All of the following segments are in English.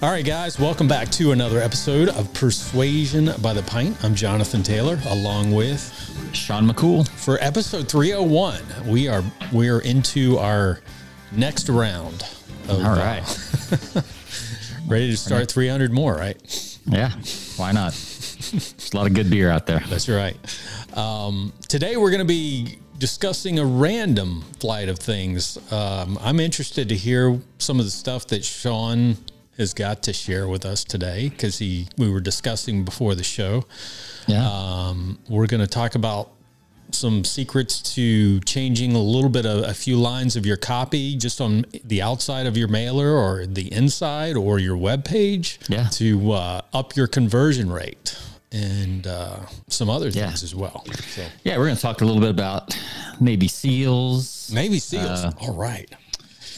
All right, guys, welcome back to another episode of Persuasion by the Pint. I'm Jonathan Taylor, along with Sean McCool. For episode 301, we are we are into our next round. Of, All right, uh, ready to start 300 more, right? Yeah, why not? There's a lot of good beer out there. That's right. Um, today we're going to be discussing a random flight of things. Um, I'm interested to hear some of the stuff that Sean has got to share with us today because he we were discussing before the show. Yeah, um, we're going to talk about some secrets to changing a little bit of a few lines of your copy just on the outside of your mailer or the inside or your web page yeah. to uh, up your conversion rate and uh, some other things yeah. as well. So. Yeah, we're going to talk a little bit about Navy SEALs. Navy SEALs. Uh, all right.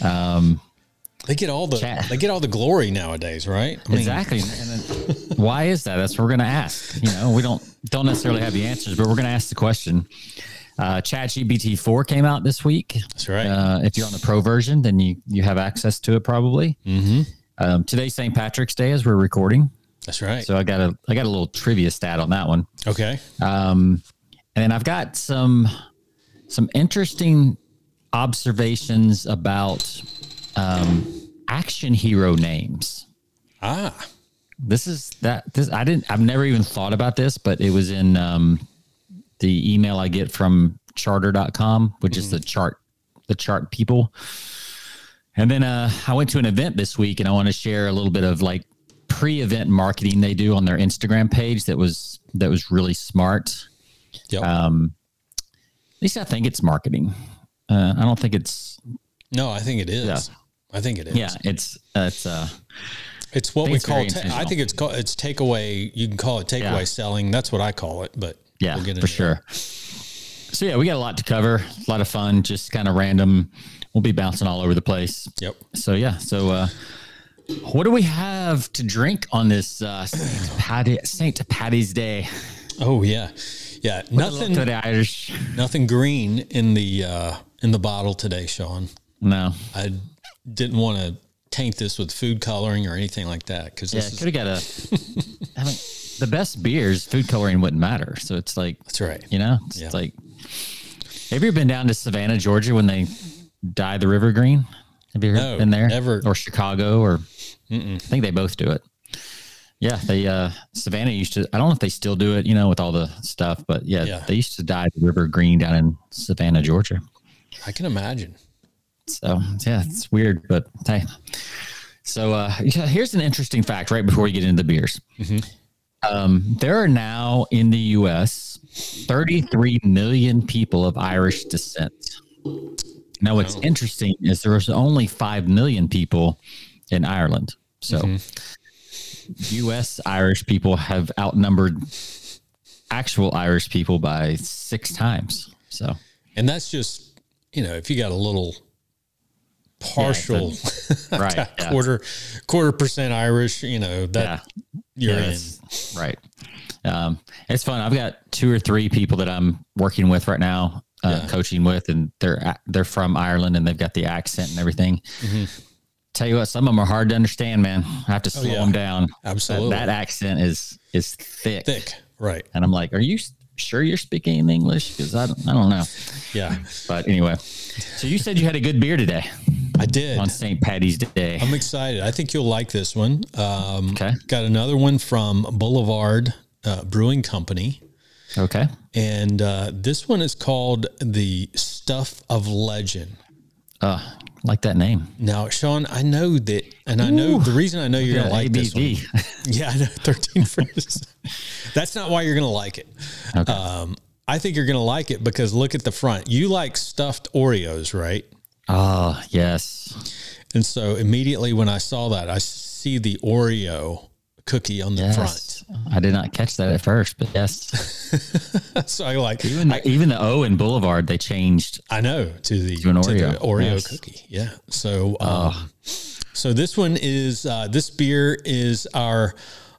Um, they get all the chat. they get all the glory nowadays, right? I mean, exactly. why is that? That's what we're going to ask. You know, we don't don't necessarily have the answers, but we're going to ask the question. Uh, Chat GPT four came out this week. That's right. Uh, if you're on the pro version, then you you have access to it probably. Mm-hmm. Um, today's St. Patrick's Day as we're recording. That's right. So I got a I got a little trivia stat on that one. Okay. Um, and then I've got some some interesting observations about um, action hero names. Ah. This is that this I didn't I've never even thought about this, but it was in um, the email I get from charter.com, which mm. is the chart the chart people. And then uh, I went to an event this week and I want to share a little bit of like pre-event marketing they do on their Instagram page that was that was really smart. Yep. Um, at least I think it's marketing. Uh, I don't think it's. No, I think it is. Yeah. I think it is. Yeah, it's it's uh, it's what we call. Ta- I think it's called it's takeaway. You can call it takeaway yeah. selling. That's what I call it. But yeah, we'll for sure. So yeah, we got a lot to cover. A lot of fun. Just kind of random. We'll be bouncing all over the place. Yep. So yeah. So uh, what do we have to drink on this uh, Saint, Patty, Saint Patty's Day? Oh yeah, yeah. nothing. to Irish. Nothing green in the uh, in the bottle today, Sean. No, I didn't want to taint this with food coloring or anything like that because yeah, could have got a. the best beers, food coloring wouldn't matter. So it's like that's right. You know, it's yeah. like. Have you ever been down to Savannah, Georgia, when they dye the river green? Have you ever no, been there? Never. Or Chicago, or Mm-mm. I think they both do it. Yeah, they uh Savannah used to. I don't know if they still do it, you know, with all the stuff, but yeah, yeah. they used to dye the river green down in Savannah, Georgia. I can imagine. So yeah, it's weird, but hey. So uh, here's an interesting fact. Right before we get into the beers, mm-hmm. um, there are now in the U.S. 33 million people of Irish descent. Now, what's oh. interesting is there was only five million people in Ireland. So, mm-hmm. U.S. Irish people have outnumbered actual Irish people by six times. So, and that's just you know if you got a little partial yeah, right yeah. quarter quarter percent Irish, you know that yeah. you're in right. Um, it's fun. I've got two or three people that I'm working with right now, uh, coaching with, and they're they're from Ireland and they've got the accent and everything. Mm-hmm. Tell you what, some of them are hard to understand, man. I have to oh, slow oh, them down. Absolutely, that, that accent is is thick, thick, right? And I'm like, are you sure you're speaking English? Because I don't, I don't know. Yeah. But anyway, so you said you had a good beer today. I did on St. Patty's Day. I'm excited. I think you'll like this one. Um, okay. Got another one from Boulevard uh, Brewing Company. Okay. And uh, this one is called the Stuff of Legend. Uh, like that name. Now, Sean, I know that, and I know the reason I know you're going to like ABV. this one. Yeah, I know, 13 friends. That's not why you're going to like it. Okay. Um, I think you're going to like it because look at the front. You like stuffed Oreos, right? Oh, yes. And so immediately when I saw that, I see the Oreo cookie on the yes. front. I did not catch that at first, but yes. so I like even the, I, even the O in Boulevard they changed. I know to the to an Oreo, to Oreo yes. cookie. Yeah. So um, oh. so this one is uh, this beer is our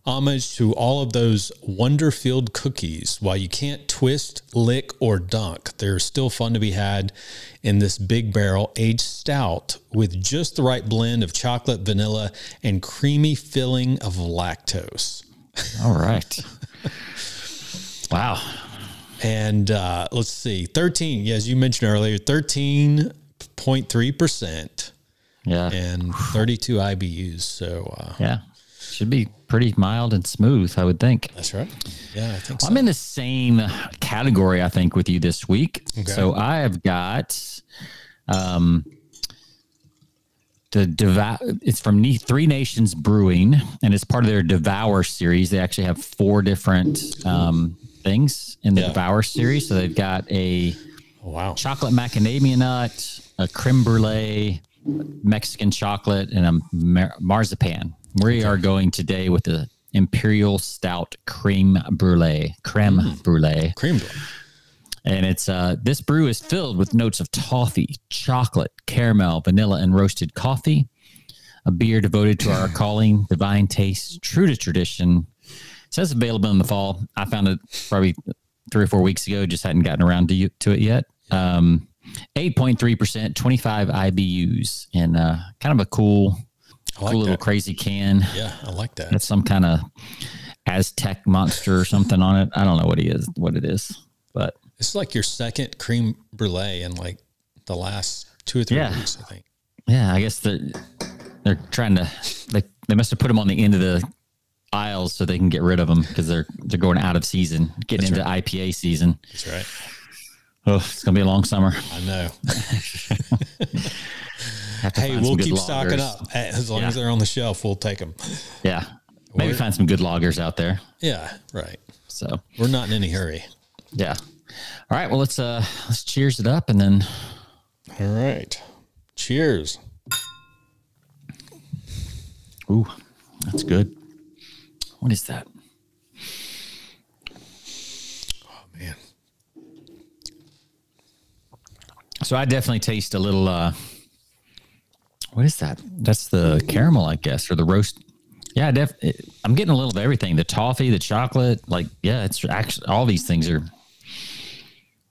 homage to all of those wonder filled cookies. While you can't twist, lick, or dunk, they're still fun to be had in this big barrel aged stout with just the right blend of chocolate, vanilla, and creamy filling of lactose. All right. wow. And uh, let's see, 13, yeah, as you mentioned earlier, 13.3% Yeah. and 32 IBUs. So uh, Yeah. Should be pretty mild and smooth, I would think. that's right. Yeah, I think so. I'm in the same category, I think, with you this week. Okay. So I have got um, the Devour. It's from Three Nations Brewing, and it's part of their Devour series. They actually have four different um, things in the Yeah. Devour series. So they've got a Oh, wow. chocolate macadamia nut, a creme brulee, Mexican chocolate, and a marzipan. We are going today with the Imperial Stout Creme Brulee, creme brulee, Cream blood. and it's uh, this brew is filled with notes of toffee, chocolate, caramel, vanilla, and roasted coffee. A beer devoted to our calling, divine taste, true to tradition. It says available in the fall. I found it probably three or four weeks ago. Just hadn't gotten around to, you, to it yet. Um, 8.3%, 25 IBUs, and uh, kind of a cool, like cool little that. crazy can. Yeah, I like that. That's some kind of Aztec monster or something on it. I don't know what he is, what it is, but It's like your second cream brulee in like the last two or three Yeah. weeks, I think. yeah, I guess they're they're trying to they they must have put them on the end of the aisles so they can get rid of them because they're they're going out of season, getting into IPA season. That's right. Oh, it's gonna be a long summer. I know. Hey, we'll keep stocking lagers. up. As long Yeah. as they're on the shelf, we'll take them. Yeah, maybe Or- find some good lagers out there. Yeah, right. So We're not in any hurry. yeah. All right, well let's uh let's cheers it up and then All right. Cheers. ooh, that's good. What is that? Oh, man. So I definitely taste a little. uh What is that? That's the caramel, I guess, or the roast. Yeah, def. I'm getting a little of everything. The toffee, the chocolate. Like, yeah, it's actually all these things are.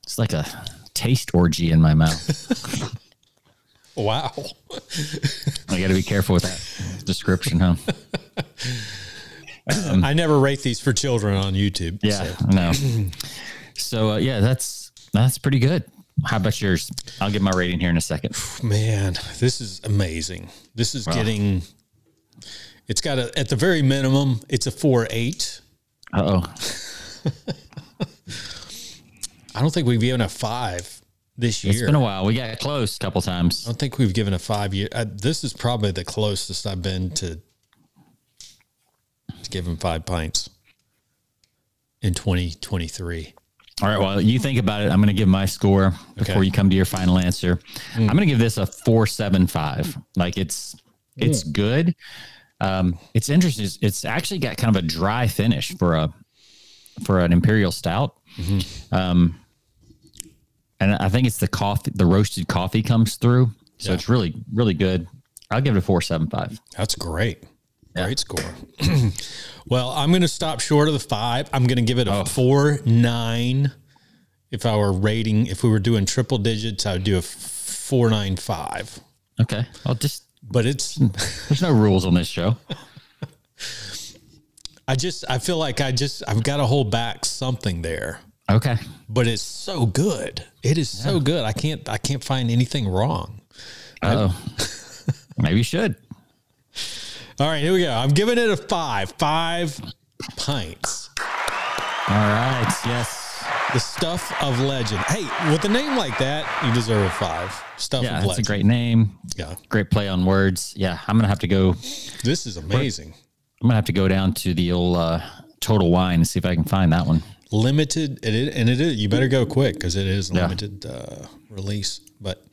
It's like a taste orgy in my mouth. Wow. I got to be careful with that description, huh? I never rate these for children on YouTube. Yeah, so. Know. So uh, yeah, that's that's pretty good. How about yours? I'll give my rating here in a second. Man, this is amazing. This is getting. It's got a at the very minimum. It's a four eight. Uh oh. I don't think we've given a five this year. It's been a while. We got close a couple times. I don't think we've given a five year. Uh, this is probably the closest I've been to, to giving five pints in 2023. All right. Well, you think about it. I'm going to give my score before Okay. you come to your final answer. I'm going to give this a four seven five. Like it's it's good. Um, it's interesting. It's, it's actually got kind of a dry finish for a for an imperial stout. Um, and I think it's the coffee, the roasted coffee comes through, so Yeah. it's really really good. I'll give it a four seven five. That's great. Great score. well, I'm going to stop short of the five. I'm going to give it a oh. four nine. If I were rating, if we were doing triple digits, I would do a four nine five. Okay. I'll just But it's, there's no rules on this show. I just, I feel like I just, I've got to hold back something there. Okay. But it's so good. It is so good. I can't, I can't find anything wrong. Oh, maybe you should. All right, here we go. I'm giving it a five. Five pints. All right. Yes. The stuff of legend. Hey, with a name like that, you deserve a five. Stuff Yeah, of it's a great name. yeah, Great play on words. Yeah, I'm gonna have to go. this is amazing. I'm gonna have to go down to the old uh, Total Wine and see if I can find that one. Limited, it is, and it is. You better go quick because it is Yeah. limited uh, release. But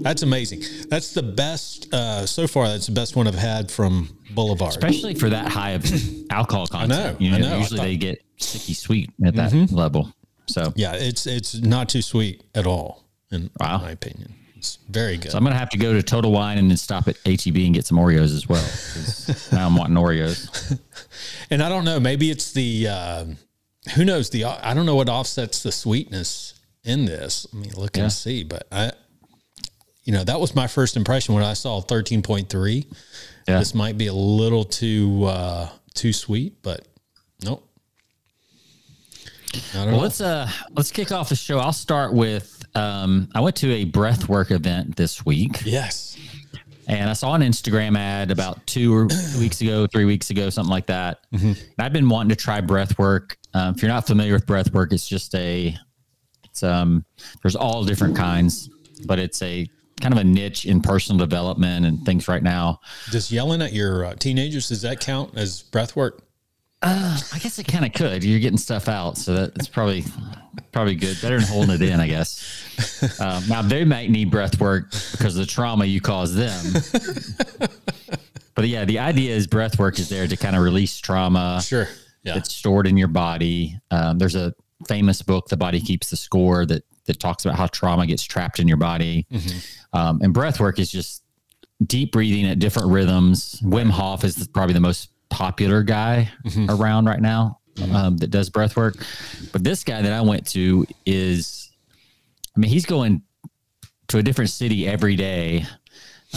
that's amazing. That's the best uh, so far. That's the best one I've had from Boulevard. Especially for that high of alcohol content. know, You know, I know. I usually thought- they get sticky sweet at that level. So yeah, it's it's not too sweet at all, in Wow. my opinion. It's very good. So I'm gonna have to go to Total Wine and then stop at HEB and get some Oreos as well. now I'm wanting Oreos. And I don't know, maybe it's the uh, who knows the I don't know what offsets the sweetness in this. I mean, look Yeah. and see, but I, you know, that was my first impression when I saw thirteen point three. Yeah. This might be a little too uh, too sweet, but nope. Well, let's uh let's kick off the show. I'll start with um I went to a breathwork event this week Yes. and I saw an Instagram ad about two or two weeks ago, three weeks ago, something like that. And I've been wanting to try breathwork. Um, if you're not familiar with breathwork, it's just a it's um there's all different kinds, but it's a kind of a niche in personal development and things right now. Does yelling at your uh, teenagers does that count as breath work? I guess it kind of could. You're getting stuff out, so that's probably probably good. Better than holding it in, I guess. Um, now they might need breath work because of the trauma you caused them. but yeah, the idea is breath work is there to kind of release trauma Sure. Yeah. that's stored in your body. Um, there's a famous book, "The Body Keeps the Score," that that talks about how trauma gets trapped in your body. Um, and breath work is just deep breathing at different rhythms. Wim Hof is probably the most popular guy around right now um, that does breath work. But this guy that I went to is, I mean, he's going to a different city every day,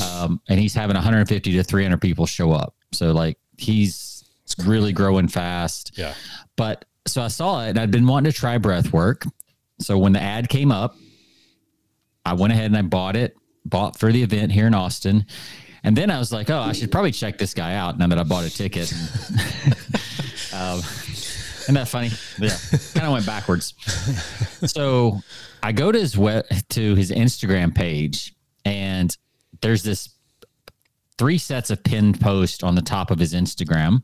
um, and he's having 150 to 300 people show up. So like he's really growing fast. yeah. But so I saw it and I'd been wanting to try breath work. So when the ad came up, I went ahead and I bought it, bought for the event here in Austin. And then I was like, oh, I should probably check this guy out now that I bought a ticket. um, isn't that funny? Yeah, kind of went backwards. So I go to his web, to his Instagram page, and there's this three sets of pinned posts on the top of his Instagram,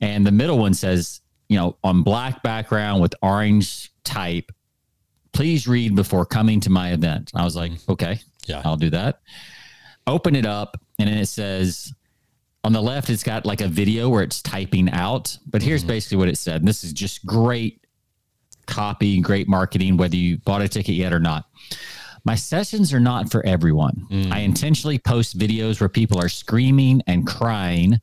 and the middle one says, you know, on black background with orange type. Please read before coming to my event. I was like, mm-hmm. okay, Yeah. I'll do that. Open it up, and then it says on the left, it's got like a video where it's typing out. But here's mm-hmm. basically what it said. And this is just great copy, great marketing, whether you bought a ticket yet or not. My sessions are not for everyone. Mm. I intentionally post videos where people are screaming and crying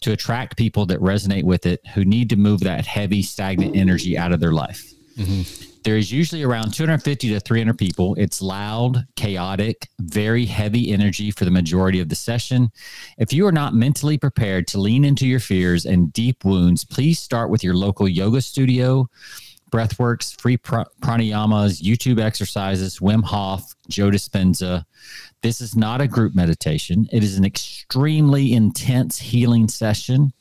to attract people that resonate with it who need to move that heavy, stagnant energy out of their life. Mm-hmm. There is usually around 250 to 300 people. It's loud, chaotic, very heavy energy for the majority of the session. If you are not mentally prepared to lean into your fears and deep wounds, please start with your local yoga studio, breathworks, free pr- pranayamas, YouTube exercises, Wim Hof, Joe Dispenza. This is not a group meditation. It is an extremely intense healing session.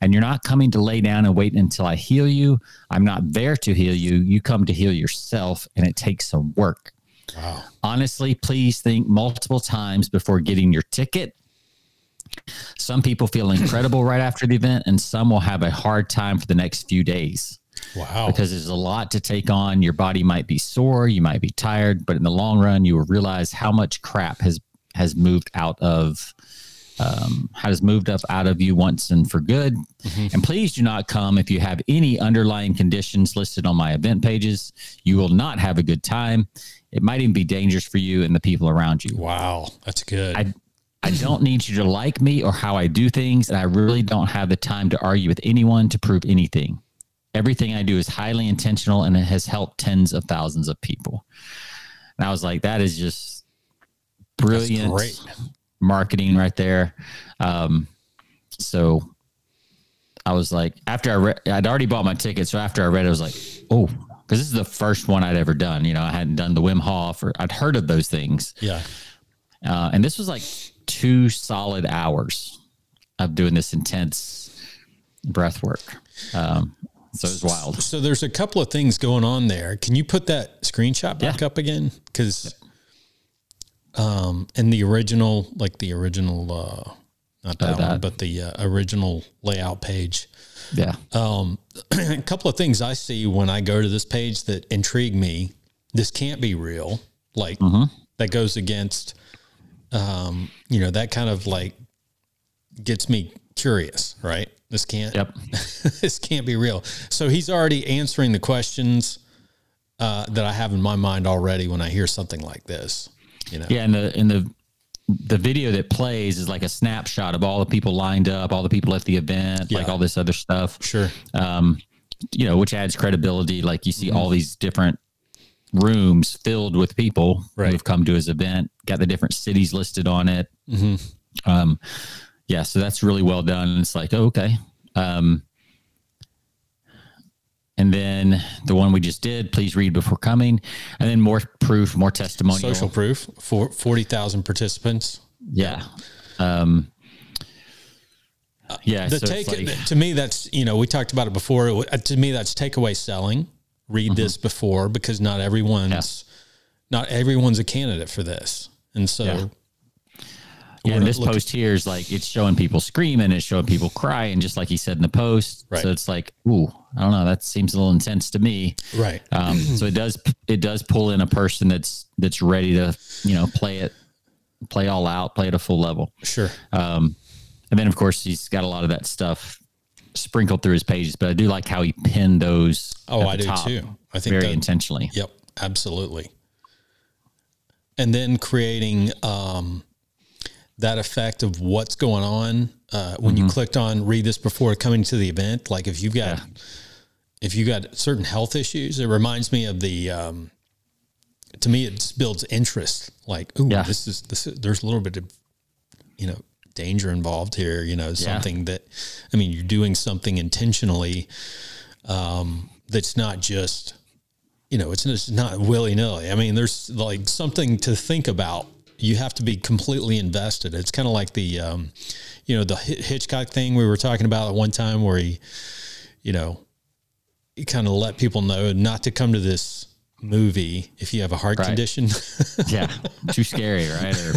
And you're not coming to lay down and wait until I heal you. I'm not there to heal you. You come to heal yourself, and it takes some work. Wow. Honestly, please think multiple times before getting your ticket. Some people feel incredible right after the event, and some will have a hard time for the next few days Wow. because there's a lot to take on. Your body might be sore, you might be tired, but in the long run, you will realize how much crap has has moved out of um, has moved up out of you once and for good. And please do not come if you have any underlying conditions listed on my event pages. You will not have a good time. It might even be dangerous for you and the people around you. wow. That's good. I I don't need you to like me or how I do things, and I really don't have the time to argue with anyone to prove anything. Everything I do is highly intentional and it has helped tens of thousands of people. And I was like, that is just brilliant great. Marketing right there. Um, so I was like, after I read, I'd already bought my ticket. So after I read it, I was like, oh, because this is the first one I'd ever done. You know, I hadn't done the Wim Hof or I'd heard of those things. yeah. Uh, and this was like two solid hours of doing this intense breath work. Um, so it was wild. So there's a couple of things going on there. Can you put that screenshot back Yeah. up again? Because um, in the original, like the original, uh, not that, Oh, that. one, but the uh, original layout page, Yeah. um, a couple of things I see when I go to this page that intrigue me. This can't be real. Like that goes against, um, you know, that kind of like gets me curious, right? This can't Yep. this can't be real. So he's already answering the questions uh, that I have in my mind already when I hear something like this. You know, Yeah, and the in the the video that plays is like a snapshot of all the people lined up, all the people at the event, like all this other stuff. sure, Um, you know, which adds credibility. Like you see Mm-hmm. all these different rooms filled with people Right. who've come to his event, got the different cities listed on it. hmm Um, yeah, so that's really well done. It's like, oh, okay. Um, and then the one we just did, please read before coming, and then more proof, more testimonial. social proof for forty thousand participants. Yeah. Um, yeah. the so take like, to me that's you know we talked about it before to me that's takeaway selling read this Mm-hmm. before because not everyone's not everyone's a candidate for this and so Yeah. Yeah, and this looking- post here is like it's showing people screaming, it's showing people crying, just like he said in the post. Right. So it's like, ooh, I don't know, that seems a little intense to me. right Um, so it does it does pull in a person that's that's ready to you know play it, play all out, play at a full level. sure Um, and then of course he's got a lot of that stuff sprinkled through his pages, but I do like how he pinned those. oh i do too i think very that, intentionally. yep absolutely and then creating um that effect of what's going on uh, when Mm-hmm. you clicked on read this before coming to the event like if you've got Yeah. if you got certain health issues it reminds me of the um, to me it builds interest like ooh Yeah. this is this is, there's a little bit of you know danger involved here you know something that i mean you're doing something intentionally um, that's not just you know it's just not willy-nilly i mean there's like something to think about you have to be completely invested it's kind of like the um, you know the Hi- hitchcock thing we were talking about at one time where he you know he kind of let people know not to come to this movie if you have a heart Right. condition yeah, too scary, right? Or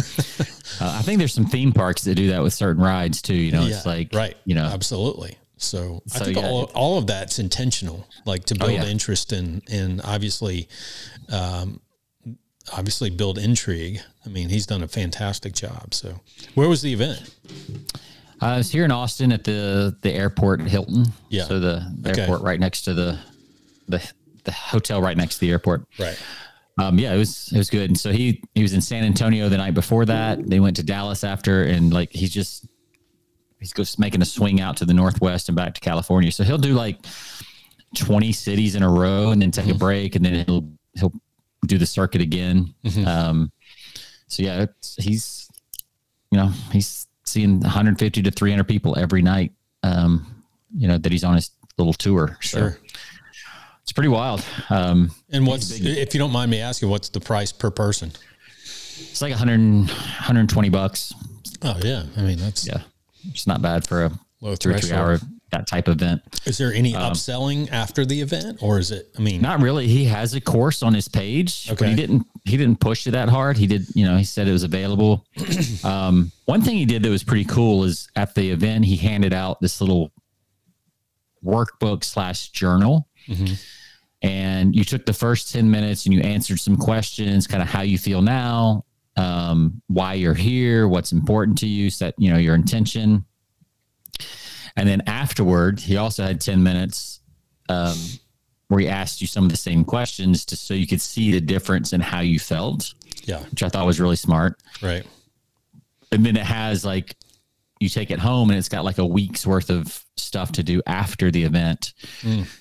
uh, I think there's some theme parks that do that with certain rides too. You know, it's like right you know, absolutely so, i think yeah, all, all of that's intentional like to build yeah. interest in and obviously um, obviously build intrigue i mean he's done a fantastic job so where was the event I was here in Austin at the the airport at Hilton. Yeah. So the, the Okay. airport right next to the the the hotel right next to the airport. right Um, yeah, it was it was good. And so he he was in San Antonio the night before that. They went to Dallas after, and like he's just he's just making a swing out to the northwest and back to California. So he'll do like twenty cities in a row, and then take a break, and then he'll he'll do the circuit again. Um, so yeah, it's, he's you know he's seeing 150 to 300 people every night. Um, you know that he's on his little tour. So sure it's pretty wild. Um, and what's if you don't mind me asking what's the price per person It's like 100, 120 bucks. oh yeah i mean that's Yeah. It's not bad for a Low or three hour that type of event. Is there any upselling after the event, or is it? I mean, Um, Not really. He has a course on his page, but Okay. he didn't he didn't push it that hard. He did, you know, he said it was available. um, one thing he did that was pretty cool is at the event he handed out this little workbook slash journal. And you took the first 10 minutes and you answered some questions, kind of how you feel now, um, why you're here, what's important to you, set, you know, your intention. And then afterward, he also had 10 minutes um, where he asked you some of the same questions just so you could see the difference in how you felt, yeah, which I thought was really smart. right. And then it has like, you take it home and it's got like a week's worth of stuff to do after the event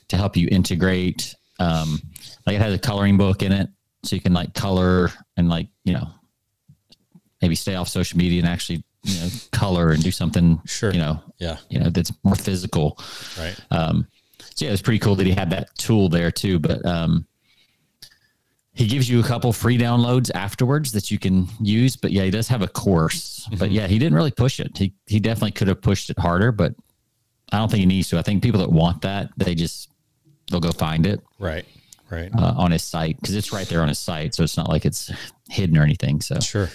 to help you integrate. Um, like it has a coloring book in it, so you can like color and like, you know, maybe stay off social media and actually, you know, color and do something, Sure. you know, Yeah, you know, that's more physical. right. Um, so yeah, it's pretty cool that he had that tool there too. But um, he gives you a couple free downloads afterwards that you can use. But yeah, he does have a course. But yeah, he didn't really push it. He he definitely could have pushed it harder, but I don't think he needs to. I think people that want that, they just they'll go find it Right. Right. uh, on his site because it's right there on his site. So it's not like it's hidden or anything. So Sure.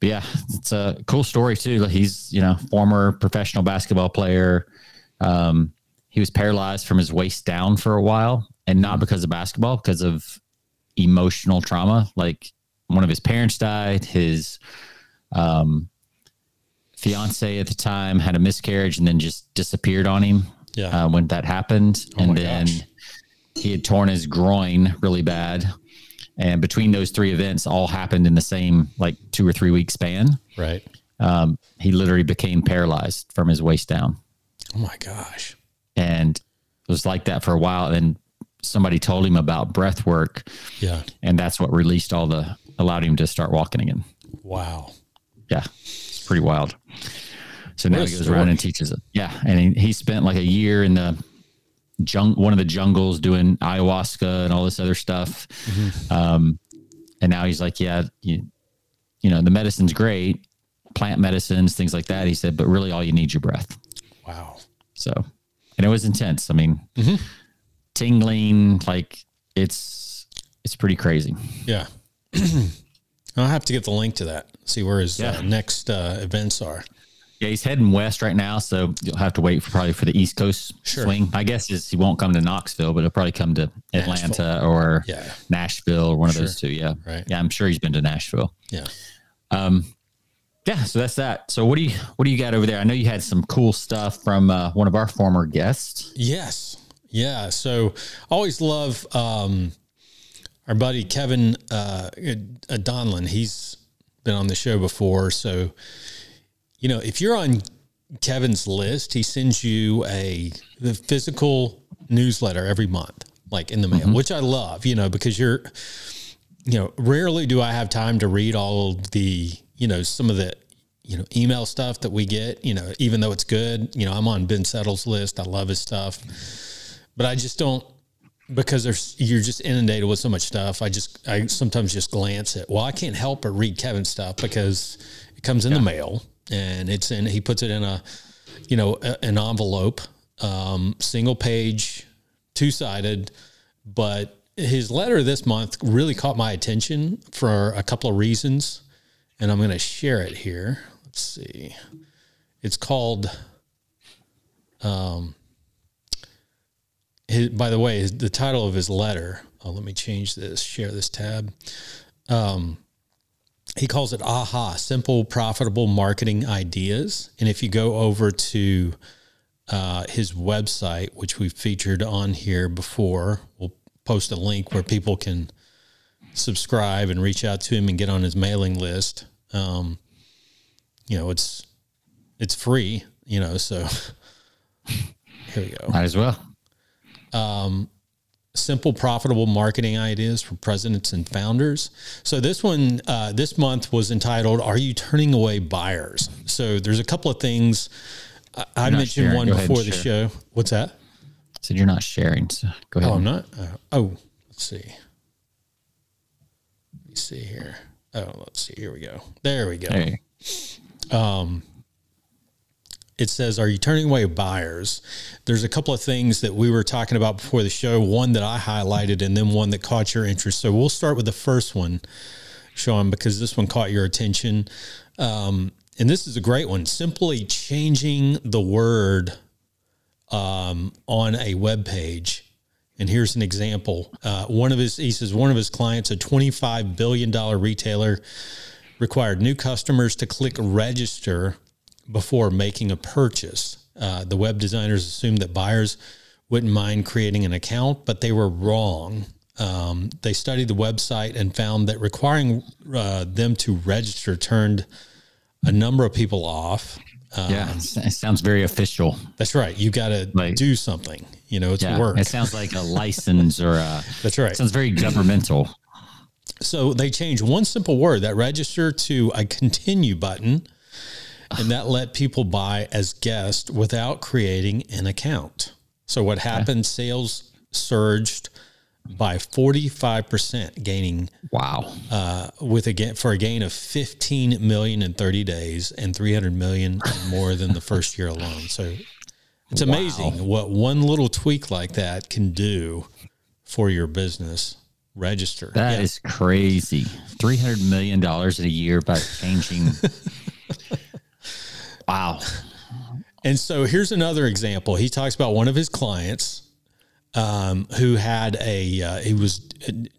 But yeah, it's a cool story too. Like, He's you know former professional basketball player. Um, he was paralyzed from his waist down for a while, and not because of basketball, because of emotional trauma. Like one of his parents died. His um, fiance at the time had a miscarriage and then just disappeared on him Yeah. uh, when that happened. Oh and then gosh. he had torn his groin really bad. And between those three events, all happened in the same like two or three week span. Right. Um, he literally became paralyzed from his waist down, Oh my gosh. and it was like that for a while. And somebody told him about breath work, Yeah. and that's what released all the allowed him to start walking again. Wow. Yeah, it's pretty wild. So now he goes around and teaches it. Yeah, and he, he spent like a year in the jung one of the jungles doing ayahuasca and all this other stuff. Um, and now he's like, yeah, you, you know, the medicine's great, plant medicines, things like that. He said, but really, all you need is your breath. Wow. So, and it was intense. I mean, tingling, like it's it's pretty crazy. Yeah. I'll have to get the link to that. See where his uh, next uh, events are. Yeah, he's heading west right now, so you'll have to wait for probably for the East Coast Sure. swing. My guess is he won't come to Knoxville, but he'll probably come to Atlanta or Yeah. Nashville or one of those two. Yeah, Right. Yeah, I'm sure he's been to Nashville. Yeah. Yeah, so that's that. So what do you what do you got over there? I know you had some cool stuff from uh, one of our former guests. Yes. Yeah. So always love um, our buddy Kevin uh, Donlin. He's been on the show before. So, you know, if you're on Kevin's list, he sends you a the physical newsletter every month, like in the mail, mm-hmm. which I love, you know, because you're, you know, rarely do I have time to read all of the, you know, some of the, you know, email stuff that we get, you know, even though it's good, you know, I'm on Ben Settle's list. I love his stuff, but I just don't, because there's, you're just inundated with so much stuff. I just, I sometimes just glance at, well, I can't help but read Kevin's stuff because it comes in the mail and it's in, he puts it in a, you know, a, an envelope, um, single page, two sided, but his letter this month really caught my attention for a couple of reasons, and I'm going to share it here. Let's see. It's called. Um. His, by the way, the title of his letter. Oh, let me change this. Share this tab. Um, he calls it AHA, simple, profitable marketing ideas. And if you go over to uh, his website, which we've featured on here before. We'll post a link where people can subscribe and reach out to him and get on his mailing list. Um, you know, it's it's free. You know, so here we go. Might as well. Simple, profitable marketing ideas for presidents and founders. So this one, uh, this month was entitled "Are You Turning Away Buyers?" So there's a couple of things. I, I mentioned sharing. one Go before the share. show. What's that? I Said you're not sharing, so go ahead. Oh, I'm not. Uh, oh, let's see. Let me see here. Oh, let's see. Here we go. There we go. Hey, It says, "Are you turning away buyers?" There's a couple of things that we were talking about before the show. One that I highlighted, and then one that caught your interest. So we'll start with the first one, Sean, because this one caught your attention. Um, and this is a great one. Simply changing the word um, on a web page. And here's an example. Uh, one of his, he says, one of his clients, a $25 billion retailer, required new customers to click register before making a purchase. Uh, the web designers assumed that buyers wouldn't mind creating an account, but they were wrong. Um, they studied the website and found that requiring uh, them to register turned a number of people off. Uh, yeah, it sounds very official. that's right. You got to Like- do something. You know, it's Yeah, work. it sounds like a license or a. That's right. It sounds very governmental. So they changed one simple word that register to a continue button, and that let people buy as guests without creating an account. So what happened? Sales surged by forty five percent, gaining Wow. uh, with a gain for a gain of fifteen million in thirty days and three hundred million more than the first year alone. So it's amazing what one little tweak like that can do for your business. Register. That is Yeah. crazy. Three hundred million dollars in a year by changing. wow. And so here's another example. He talks about one of his clients um, who had a uh, he was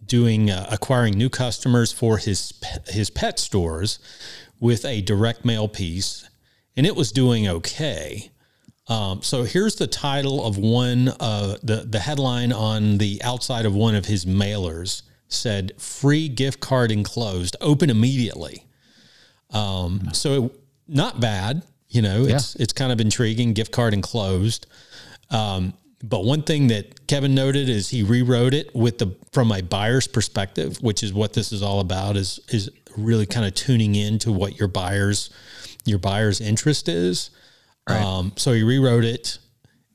doing uh, acquiring new customers for his his pet stores with a direct mail piece, and it was doing okay. Um, so here's the title of one uh, the the headline on the outside of one of his mailers said free gift card enclosed, open immediately. Um, so it, not bad, you know, it's it's kind of intriguing. Gift card enclosed. Um, but one thing that Kevin noted is he rewrote it with the from a buyer's perspective, which is what this is all about. Is is really kind of tuning in to what your buyers your buyer's interest is. Right. Um, so he rewrote it,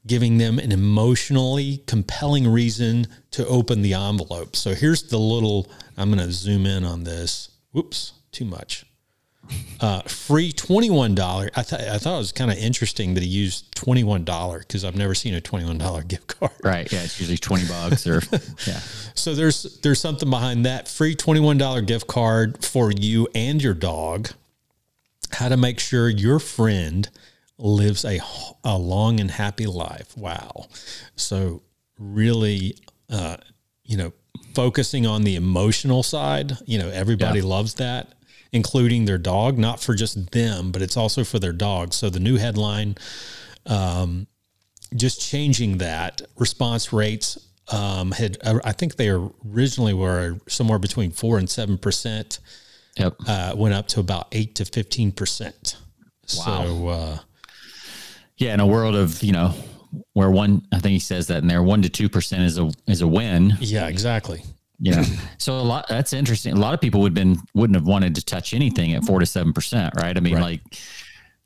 giving them an emotionally compelling reason to open the envelope. So here's the little. I'm going to zoom in on this. Whoops, too much. Uh, free twenty one dollar. I thought I thought it was kind of interesting that he used twenty one dollar because I've never seen a twenty one dollar gift card. Right. Yeah. It's usually 20 bucks or, yeah. So there's there's something behind that free twenty one dollar gift card for you and your dog. How to make sure your friend lives a a long and happy life. Wow. So really, uh, you know, focusing on the emotional side. You know, everybody Yeah. loves that, including their dog. Not for just them, but it's also for their dog. So the new headline just changing that response rates um, had I think they originally were somewhere between four and seven percent. Yep. Uh, went up to about eight to fifteen percent. Wow. So uh, Yeah. In a world of, you know, where one, I think he says that in there, one to 2% is a, is a win. yeah, exactly. Know, so a lot, that's interesting. A lot of people would been, wouldn't have wanted to touch anything at four to 7%. Right. I mean, Right. like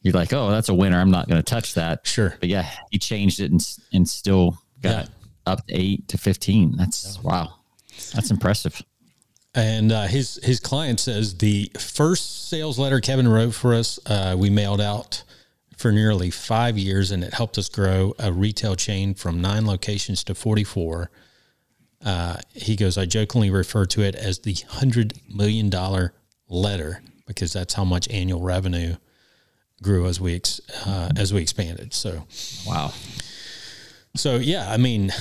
you're like, Oh, that's a winner. I'm not going to touch that. Sure. But yeah, he changed it and, and still got up to eight to 15. That's wow. That's impressive. And uh, his his client says the first sales letter Kevin wrote for us, uh, we mailed out for nearly five years, and it helped us grow a retail chain from nine locations to forty four. Uh, he goes, I jokingly refer to it as the hundred million dollar letter because that's how much annual revenue grew as we ex, uh, as we expanded. So Wow. so yeah, I mean,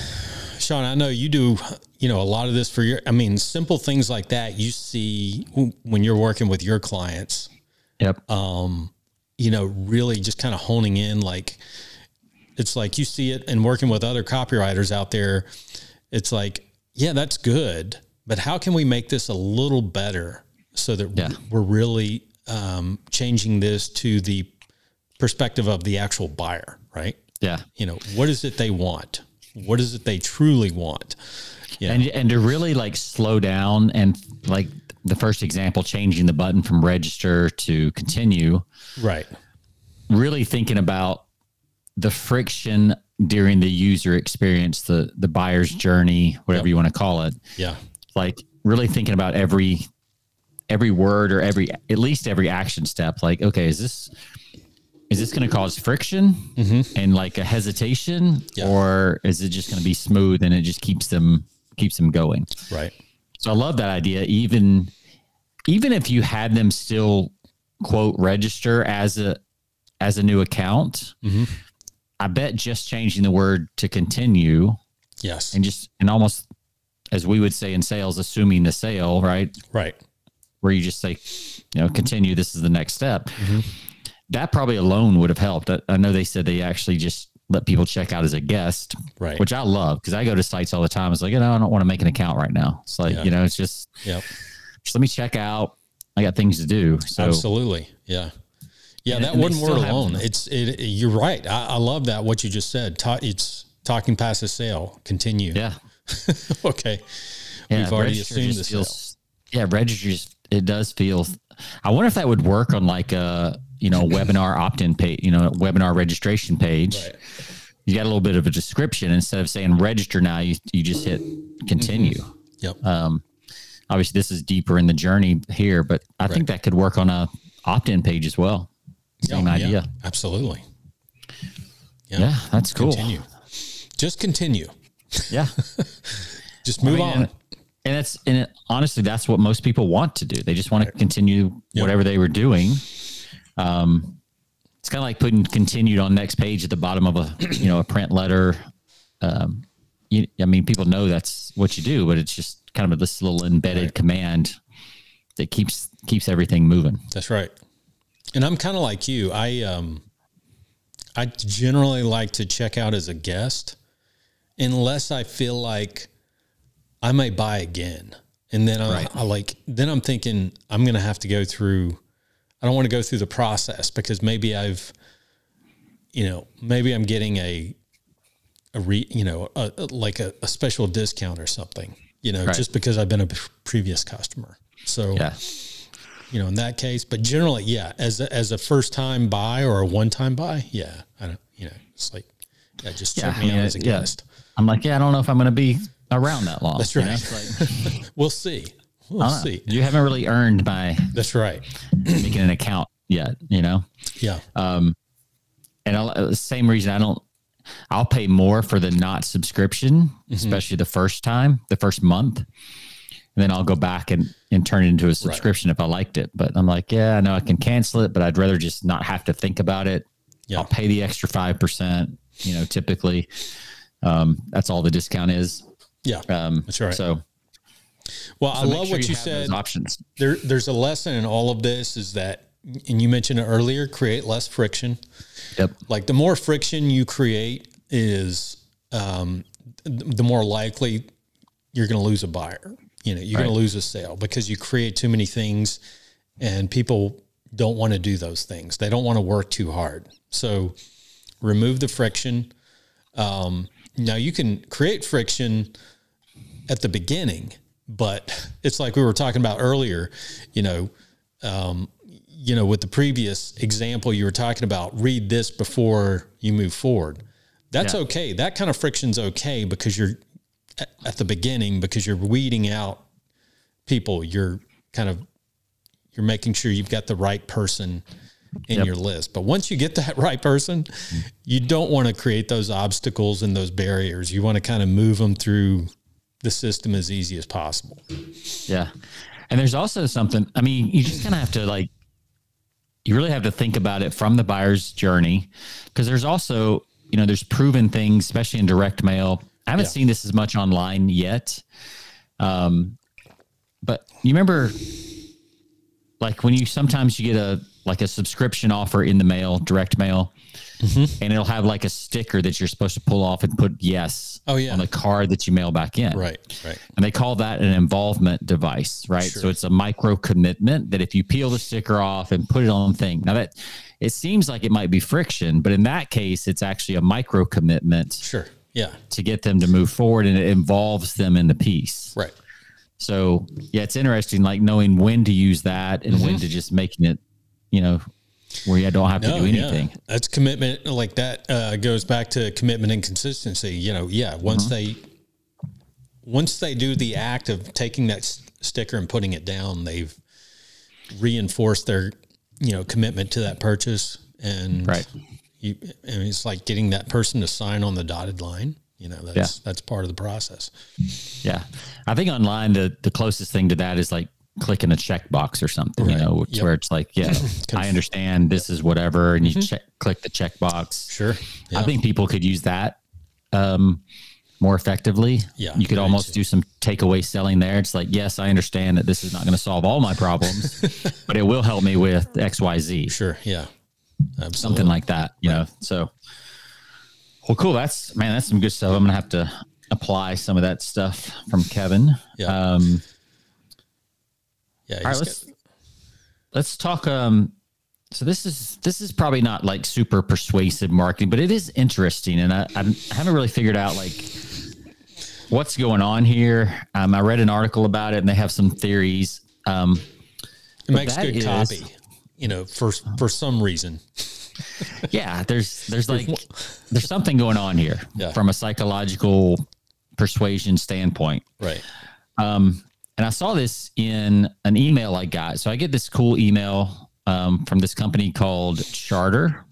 Sean, I know you do, you know, a lot of this for your. I mean, simple things like that you see when you're working with your clients. Yep. You know, really just kind of honing in. Like, it's like you see it and working with other copywriters out there. It's like, yeah, that's good, but how can we make this a little better so that Yeah. we're really um, changing this to the perspective of the actual buyer, right? yeah. you know what is it they want what is it they truly want yeah and and to really like slow down and like the first example changing the button from register to continue right really thinking about the friction during the user experience the the buyer's journey whatever Yep. you want to call it yeah like really thinking about every every word or every at least every action step like okay is this is this going to cause friction and like a hesitation Mm-hmm. Yeah. or is it just going to be smooth and it just keeps them keeps them going right so I love that idea. Even even if you had them still quote register as a as a new account, Mhm. I bet just changing the word to continue yes and just and almost as we would say in sales, assuming the sale, right? right Where you just say, you know, continue. This is the next step. Mm-hmm. That probably alone would have helped. I, I know they said they actually just let people check out as a guest, right which I love because I go to sites all the time. It's like, you know, I don't want to make an account right now. It's like, Yeah. you know, it's just yep just let me check out. I got things to do. So absolutely yeah yeah And- that and one word alone it's it, you're right I, I love that what you just said Ta- it's talking past the sale continue yeah, okay yeah. We've already assumed the feels, Yeah, registers. It does feel. I wonder if that would work on like a you know webinar opt-in page. You know, webinar registration page. Right. You got a little bit of a description instead of saying register now. You you just hit continue. yep Um, obviously, this is deeper in the journey here, but I think that could work on a opt-in page as well. Same Yeah, idea. yeah, absolutely Yeah. Yeah, that's cool. continue just continue Yeah. just move I mean, on And, and it's and it, honestly, that's what most people want to do. They just want to continue whatever they were doing. Um, it's kind of like putting continued on next page at the bottom of a you know a print letter. Um, you, I mean, people know that's what you do, but it's just kind of this little embedded Right. command that keeps keeps everything moving. That's right. And I'm kind of like you. I um I generally like to check out as a guest unless I feel like I may buy again. And then I, Right. I like, then I'm thinking I'm going to have to go through, I don't want to go through the process because maybe I've, you know, maybe I'm getting a, a re, you know, a, a- like a, a special discount or something, you know, Right. just because I've been a previous customer. So, Yeah. You know, in that case, but generally, yeah, as a, as a first time buy or a one time buy, yeah, I don't, you know, it's like, yeah, just Yeah, me I mean, out as a yeah. guest. I'm like, yeah, I don't know if I'm going to be around that long. That's you know? right. Like, We'll see. We'll see. You haven't really earned my That's right. making an account yet, you know? Yeah. Um, and I'll, uh, the same reason I don't, I'll pay more for the not subscription, Mm-hmm. especially the first time, the first month. And then I'll go back and, and turn it into a subscription if I liked it. But I'm like, yeah, I know I can cancel it, but I'd rather just not have to think about it. Yeah. I'll pay the extra 5%, you know, typically. Um, that's all the discount is. Yeah. Um, That's right. So, well, I so make love sure what you, said. options. There, there's a lesson in all of this is that, and you mentioned it earlier, create less friction. Yep. Like the more friction you create is, um, the more likely you're going to lose a buyer. You know, you're going to lose a sale because you create too many things and people don't want to do those things. They don't want to work too hard. So remove the friction. Um, now you can create friction at the beginning, but it's like we were talking about earlier, you know, um, you know, with the previous example you were talking about, read this before you move forward. That's Yeah. okay. That kind of friction's okay because you're at, at the beginning because you're weeding out people. You're kind of you're making sure you've got the right person in Yep. your list. But once you get that right person, you don't want to create those obstacles and those barriers. You want to kind of move them through the system as easy as possible. Yeah. And there's also something, I mean, you just kind of have to like, you really have to think about it from the buyer's journey because there's also, you know, there's proven things, especially in direct mail. I haven't Yeah. seen this as much online yet. Um, but you remember like when you sometimes you get a like a subscription offer in the mail, direct mail, Mm-hmm. and it'll have like a sticker that you're supposed to pull off and put yes Oh, yeah. on the card that you mail back in. Right, right. And they call that an involvement device, right? So it's a micro commitment that if you peel the sticker off and put it on the thing, now that it seems like it might be friction, but in that case, it's actually a micro commitment Sure. Yeah. to get them to move forward and it involves them in the piece. Right. So yeah, it's interesting, like knowing when to use that and Mm-hmm. when to just making it, you know, where you don't have to No, do yeah. anything. That's commitment. Like that uh, goes back to commitment and consistency. You know, yeah. Once Mm-hmm. they, once they do the act of taking that s- sticker and putting it down, they've reinforced their, you know, commitment to that purchase. And Right. You, and it's like getting that person to sign on the dotted line. You know, that's that's part of the process. Yeah. I think online the the closest thing to that is like clicking a checkbox or something, you Right. know, Yep. where it's like, yeah, I understand this is whatever, and you check click the checkbox. Sure. Yeah. I think people could use that um more effectively. Yeah, You could almost do. do some takeaway selling there. It's like, yes, I understand that this is not going to solve all my problems, but it will help me with XYZ. sure. Yeah. Absolutely. Something like that, you know. So well cool. That's man, that's some good stuff. I'm gonna have to apply some of that stuff from Kevin. Yeah. Um yeah. all right, let's got- let's talk. Um, so this is this is probably not like super persuasive marketing, but it is interesting, and I, I haven't really figured out like what's going on here. Um, I read an article about it, and they have some theories. Um, it makes good is- copy. You know, for for some reason. yeah, there's there's like there's something going on here Yeah. from a psychological persuasion standpoint. Right. Um, and I saw this in an email I got. So I get this cool email um, from this company called Chartr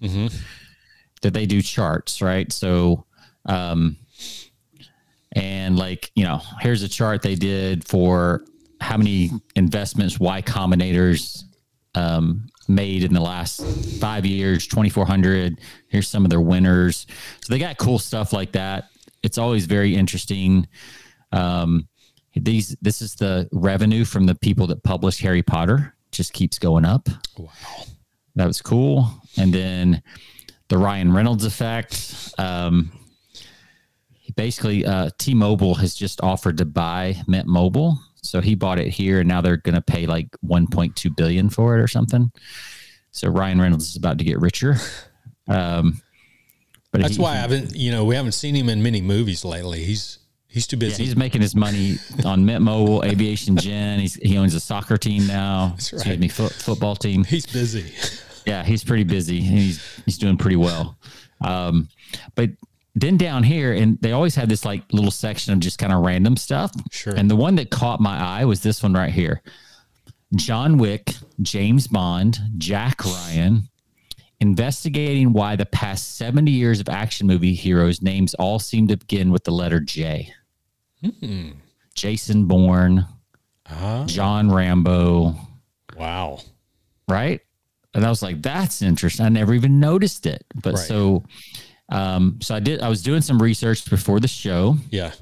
that they do charts, right? So, um, and like, you know, here's a chart they did for how many investments Y Combinators um, made in the last five years, 2,400. Here's some of their winners. So they got cool stuff like that. It's always very interesting. Um, these this is the revenue from the people that published Harry Potter just keeps going up. Wow. That was cool. And then the Ryan Reynolds effect. Um, basically, uh, T-Mobile has just offered to buy Mint Mobile, So he bought it here, and now they're going to pay like 1.2 billion for it or something. So Ryan Reynolds is about to get richer. Um, but that's he, why I haven't, you know, we haven't seen him in many movies lately. He's he's too busy. Yeah, he's making his money on Mint Mobile, Aviation Gin. He's he owns a soccer team now. That's right. Excuse me, foot, football team. He's busy. Yeah, he's pretty busy. He's he's doing pretty well. Um, but then down here, and they always have this like little section of just kind of random stuff. Sure. And the one that caught my eye was this one right here. John Wick, James Bond, Jack Ryan, investigating why the past 70 years of action movie heroes' names all seem to begin with the letter J. Hmm. Jason Bourne, uh-huh. John Rambo. Wow. Right? And I was like, that's interesting. I never even noticed it. But right. so um, so I did I was doing some research before the show. Yeah.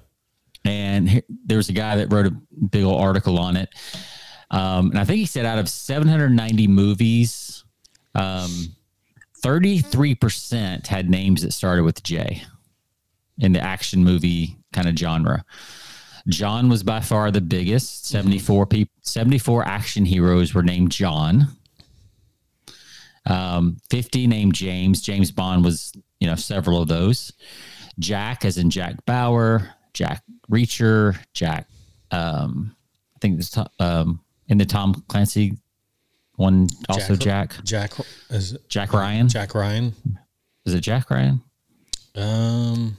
And he, there was a guy that wrote a big old article on it. Um, and I think he said out of 790 movies, um, 33% had names that started with J in the action movie kind of genre. John was by far the biggest. 74 people, 74 action heroes were named John. Um, 50 named James. James Bond was, you know, several of those. Jack, as in Jack Bauer, Jack Reacher, Jack, um, I think this, um, in the Tom Clancy one also Jack. Jack, Jack is it, Jack Ryan. Jack Ryan. Is it Jack Ryan? Um,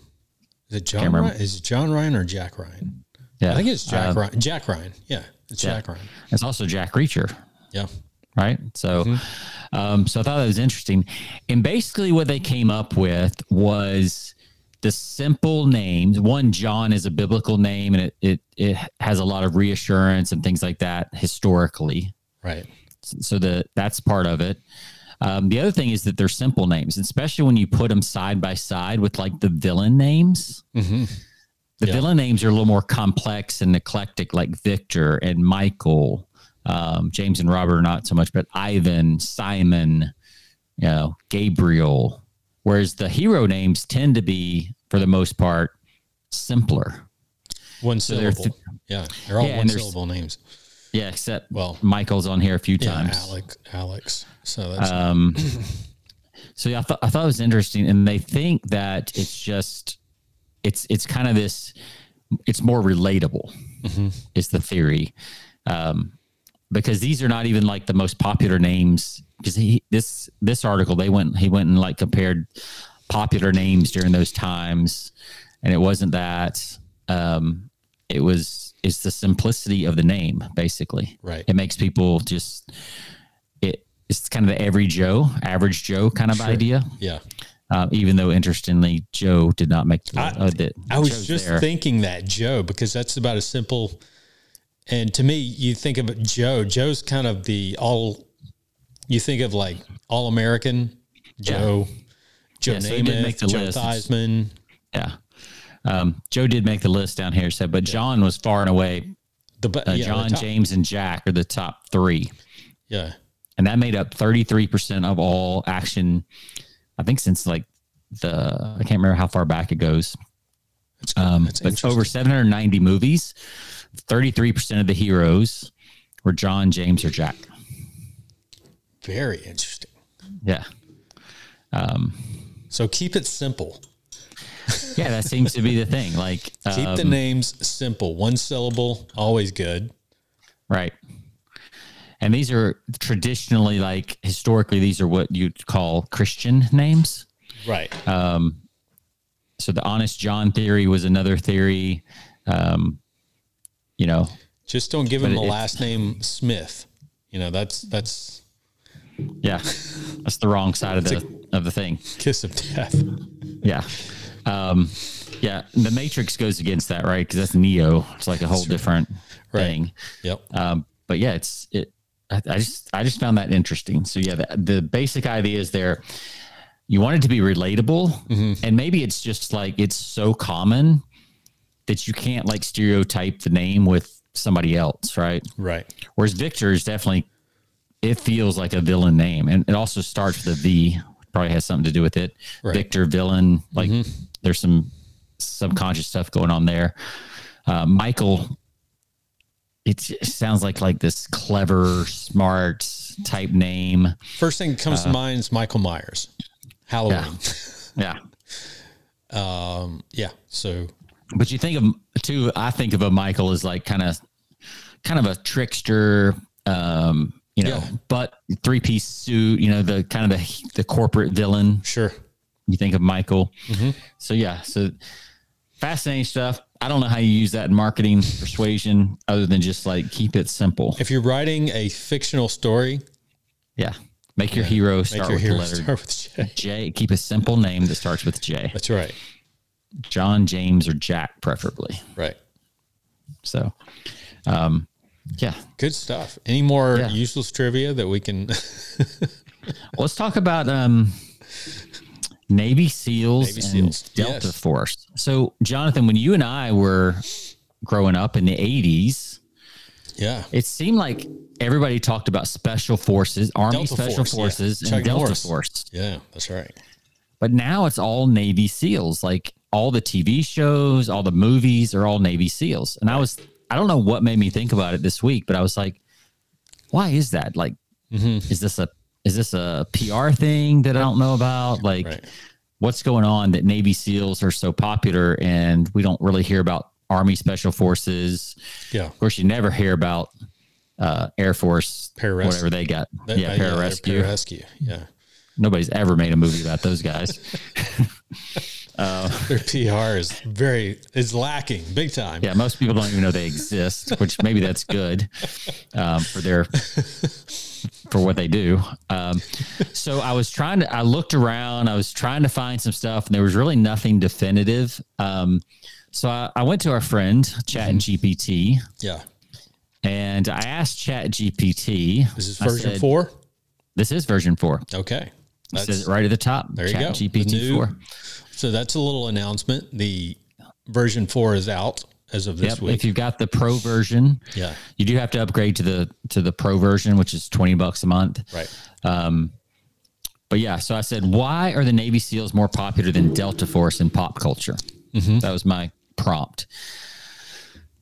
is it John Ryan? Is it John Ryan or Jack Ryan? Yeah, I think it's Jack uh, Ryan. Jack Ryan. Yeah, it's yeah. Jack Ryan. It's also Jack Reacher. Yeah. Right. So, mm-hmm. um, so I thought that was interesting, and basically what they came up with was the simple names. One, John is a biblical name, and it it it has a lot of reassurance and things like that historically. Right. So the that's part of it. Um, the other thing is that they're simple names, especially when you put them side by side with like the villain names. Mm-hmm. The yeah. villain names are a little more complex and eclectic, like Victor and Michael. Um, James and Robert are not so much, but Ivan, Simon, you know, Gabriel. Whereas the hero names tend to be, for the most part, simpler. One syllable. th- yeah, they're all yeah, one syllable names. Yeah, except well, Michael's on here a few times. Yeah, Alex, Alex. So that's um. so yeah, I thought I thought it was interesting, and they think that it's just it's it's kind of this. It's more relatable. Mm-hmm. Is the theory. Um, because these are not even like the most popular names because he this this article they went he went and like compared popular names during those times and it wasn't that um it was it's the simplicity of the name basically right it makes people just it it's kind of the every joe average joe kind of sure. idea yeah uh, even though interestingly joe did not make the, i, uh, the, I was Joe's just there. thinking that joe because that's about as simple and to me you think of joe joe's kind of the all you think of like all american joe yeah. joe yeah, namath so joe list. theismann yeah um, Joe did make the list down here, so but John was far and away. The uh, yeah, John, the James, and Jack are the top three. Yeah, and that made up thirty three percent of all action. I think since like the I can't remember how far back it goes. That's Um, but over seven hundred ninety movies, thirty three percent of the heroes were John, James, or Jack. Very interesting. Yeah. Um, so keep it simple yeah, that seems to be the thing. Like keep um, the names simple, one syllable, always good. Right. And these are traditionally like historically these are what you'd call Christian names. Right. Um so the honest John theory was another theory. Um you know, just don't give him the last name Smith. You know, that's that's yeah, that's the wrong side of the of the thing. Kiss of death. Yeah. Um, yeah, the Matrix goes against that, right? Because that's Neo. It's like a whole different right. thing. Yep. Um, but yeah, it's it. I, I, just I just found that interesting. So yeah, the, the basic idea is there. You want it to be relatable, mm-hmm. and maybe it's just like it's so common that you can't like stereotype the name with somebody else, right? Right. Whereas Victor is definitely it feels like a villain name, and it also starts with a V. Probably has something to do with it. Right. Victor villain, like mm-hmm there's some subconscious stuff going on there. Uh, Michael it sounds like like this clever, smart type name. First thing that comes uh, to mind is Michael Myers, Halloween. Yeah. yeah. um, yeah. So, but you think of too. I think of a Michael as like kind of, kind of a trickster. Um, you know, yeah. but three piece suit. You know, the kind of the the corporate villain. Sure. You think of Michael. Mm-hmm. So yeah. So fascinating stuff. I don't know how you use that in marketing persuasion other than just like keep it simple. If you're writing a fictional story, yeah, make your yeah. hero start your with hero the letter start with J. J. Keep a simple name that starts with J. That's right. John, James, or Jack, preferably. Right. So, um, yeah, good stuff. Any more yeah. useless trivia that we can? Let's talk about um, Navy SEALs Navy and SEALs. Delta yes. Force. So, Jonathan, when you and I were growing up in the 80s, yeah, it seemed like everybody talked about special forces, Army Delta Special Force, Forces, yeah. and Chuck Delta Norris. Force. Yeah, that's right. But now it's all Navy SEALs. Like all the TV shows, all the movies are all Navy SEALs. And. I was, I don't know what made me think about it this week, but I was like, why is that? Like, mm-hmm. is this a is this a PR thing that I don't know about? Like, right. what's going on that Navy SEALs are so popular and we don't really hear about Army Special Forces? Yeah. Of course, you never hear about uh, Air Force, Pararescue. whatever they got. That, yeah, uh, Pararescue. Yeah, Pararescue. Yeah. Nobody's ever made a movie about those guys. Uh, Their PR is very is lacking big time. Yeah, most people don't even know they exist, which maybe that's good um, for their for what they do. Um, so I was trying to, I looked around, I was trying to find some stuff, and there was really nothing definitive. Um, so I, I, went to our friend Chat mm-hmm. GPT. Yeah. And I asked Chat GPT. This is version said, four. This is version four. Okay. It says it right at the top. There you Chat go. GPT four. So that's a little announcement. The version four is out as of this yep. week. If you've got the pro version, yeah, you do have to upgrade to the to the pro version, which is twenty bucks a month. Right. Um, but yeah, so I said, why are the Navy SEALs more popular than Delta Force in pop culture? Mm-hmm. That was my prompt.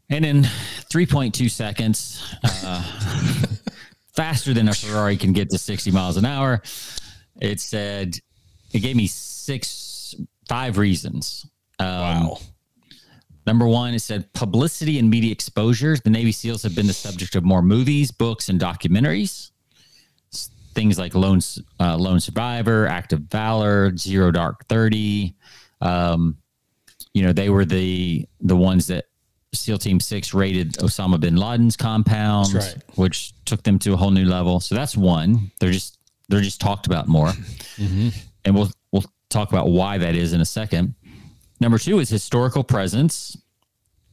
And in 3.2 seconds, uh, faster than a Ferrari can get to 60 miles an hour, it said, it gave me six, five reasons. Um, wow. Number one, it said publicity and media exposure. The Navy SEALs have been the subject of more movies, books, and documentaries. Things like Lone, uh, Lone Survivor, Act of Valor, Zero Dark Thirty. Um, you know, they were the the ones that SEAL Team Six raided Osama bin Laden's compound, right. which took them to a whole new level. So that's one. They're just they're just talked about more, mm-hmm. and we'll we'll talk about why that is in a second. Number two is historical presence.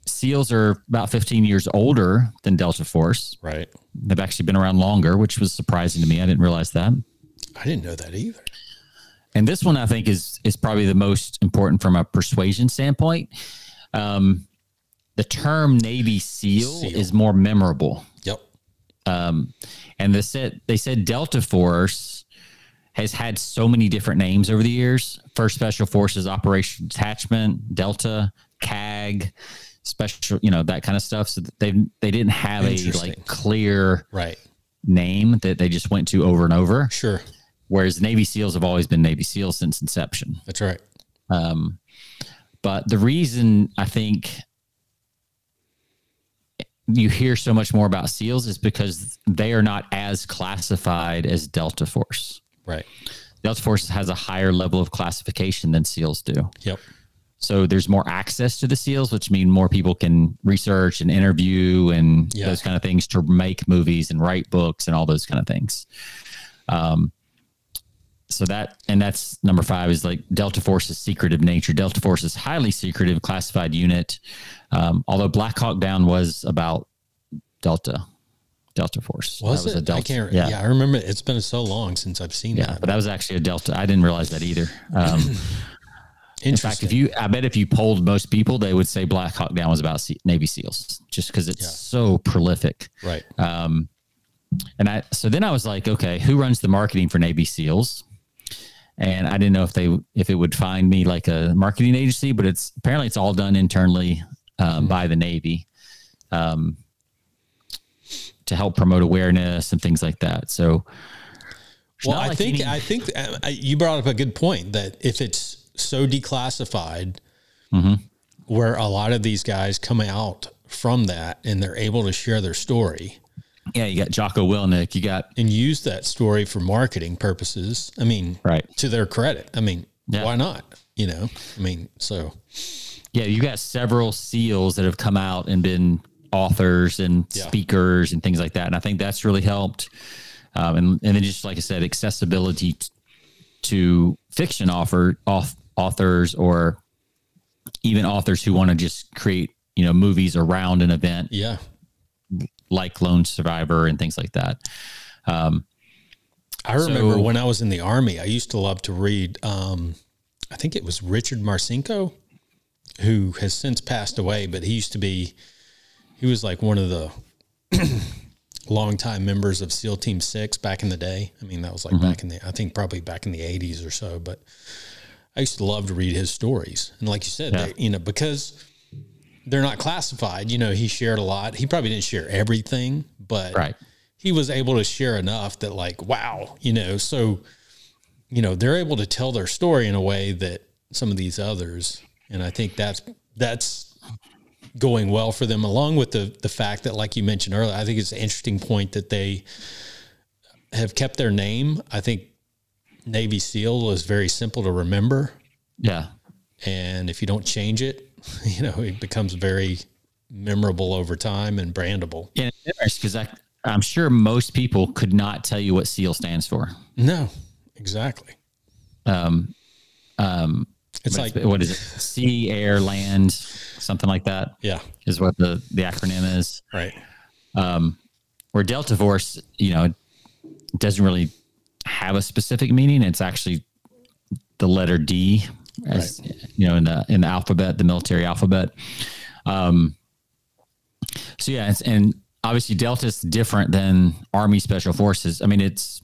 SEALs are about 15 years older than Delta Force. Right. They've actually been around longer, which was surprising to me. I didn't realize that. I didn't know that either. And this one I think is is probably the most important from a persuasion standpoint. Um, the term Navy SEAL, SEAL, is more memorable. Yep. Um, and they said they said Delta Force has had so many different names over the years. First Special Forces Operation Detachment, Delta, CAG, special, you know, that kind of stuff. So they they didn't have a like clear right name that they just went to over and over. Sure. Whereas Navy SEALs have always been Navy SEALs since inception. That's right. Um, but the reason I think you hear so much more about SEALs is because they are not as classified as Delta Force. Right. Delta Force has a higher level of classification than SEALs do. Yep. So there's more access to the SEALs, which mean more people can research and interview and yeah. those kind of things to make movies and write books and all those kind of things. Um, so that and that's number five is like Delta Force is secretive nature. Delta Force is highly secretive, classified unit. Um, although Black Hawk Down was about Delta Delta Force. Was, was it? Delta, I can't. Yeah. yeah. I remember. It's been so long since I've seen yeah, that. but that was actually a Delta. I didn't realize that either. Um, in fact, if you, I bet if you polled most people, they would say Black Hawk Down was about Navy SEALs, just because it's yeah. so prolific. Right. Um, and I so then I was like, okay, who runs the marketing for Navy SEALs? And I didn't know if they if it would find me like a marketing agency, but it's apparently it's all done internally um, mm-hmm. by the Navy. Um, to help promote awareness and things like that. So, well, I, like think, I think I think you brought up a good point that if it's so declassified, mm-hmm. where a lot of these guys come out from that and they're able to share their story. Yeah, you got Jocko Willink, you got and use that story for marketing purposes. I mean, right to their credit. I mean, yeah. why not? You know, I mean, so yeah, you got several seals that have come out and been authors and yeah. speakers and things like that, and I think that's really helped. Um, and and then just like I said, accessibility t- to fiction offer off authors or even authors who want to just create you know movies around an event. Yeah, like Lone Survivor and things like that. Um, I remember so, when I was in the army, I used to love to read. Um, I think it was Richard Marcinko, who has since passed away, but he used to be. He was like one of the longtime members of SEAL Team Six back in the day. I mean, that was like mm-hmm. back in the. I think probably back in the eighties or so. But I used to love to read his stories, and like you said, yeah. they, you know, because they're not classified. You know, he shared a lot. He probably didn't share everything, but right. he was able to share enough that, like, wow, you know, so, you know, they're able to tell their story in a way that some of these others, and I think that's, that's going well for them, along with the, the fact that, like you mentioned earlier, I think it's an interesting point that they have kept their name. I think Navy SEAL is very simple to remember. Yeah. And if you don't change it, you know, it becomes very memorable over time and brandable. Yeah, because I'm sure most people could not tell you what SEAL stands for. No, exactly. Um, um, it's like what is it? Sea, air, land, something like that. Yeah, is what the the acronym is. Right. Um, where Delta Force, you know, doesn't really have a specific meaning. It's actually the letter D as right. you know in the in the alphabet, the military alphabet. Um, so yeah, and obviously Delta's different than Army Special Forces. I mean, it's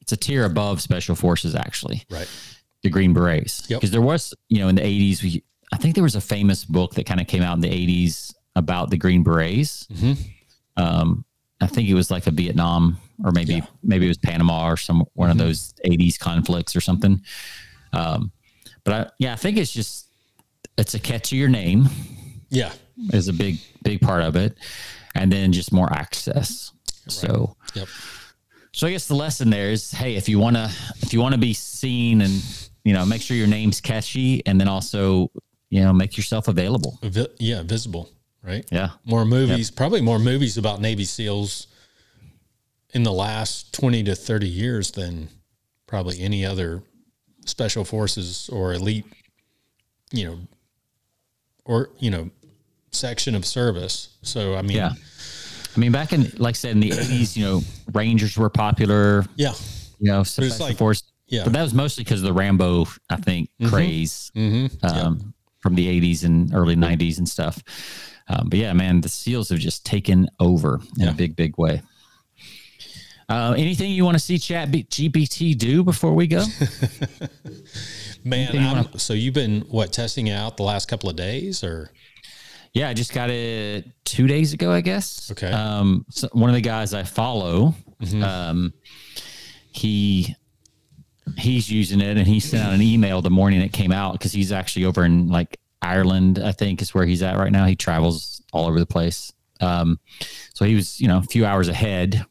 it's a tier above Special Forces actually. Right. The Green Berets. Because yep. there was, you know, in the eighties, we I think there was a famous book that kind of came out in the eighties about the Green Berets. Mm-hmm. Um, I think it was like a Vietnam or maybe yeah. maybe it was Panama or some one mm-hmm. of those eighties conflicts or something. Um, but I, yeah, I think it's just it's a catchier name. Yeah, is a big big part of it, and then just more access. Right. So, yep. So I guess the lesson there is, hey, if you want to if you want to be seen and you know make sure your name's catchy, and then also you know make yourself available. Yeah, visible. Right. Yeah. More movies, yep. probably more movies about Navy SEALs in the last twenty to thirty years than probably any other special forces or elite, you know, or, you know, section of service. So, I mean, yeah. I mean, back in, like I said, in the 80s, you know, Rangers were popular. Yeah. You know, special like, force. Yeah. But that was mostly because of the Rambo, I think, mm-hmm. craze mm-hmm. Um, yeah. From the 80s and early 90s and stuff. Um, but yeah, man, the SEALs have just taken over in yeah. a big, big way. Uh, anything you want to see Chat GPT do before we go? Man, you wanna... so you've been what testing out the last couple of days, or? Yeah, I just got it two days ago, I guess. Okay. Um, so one of the guys I follow, mm-hmm. um, he he's using it, and he sent out an email the morning it came out because he's actually over in like Ireland, I think is where he's at right now. He travels all over the place. Um, so he was, you know, a few hours ahead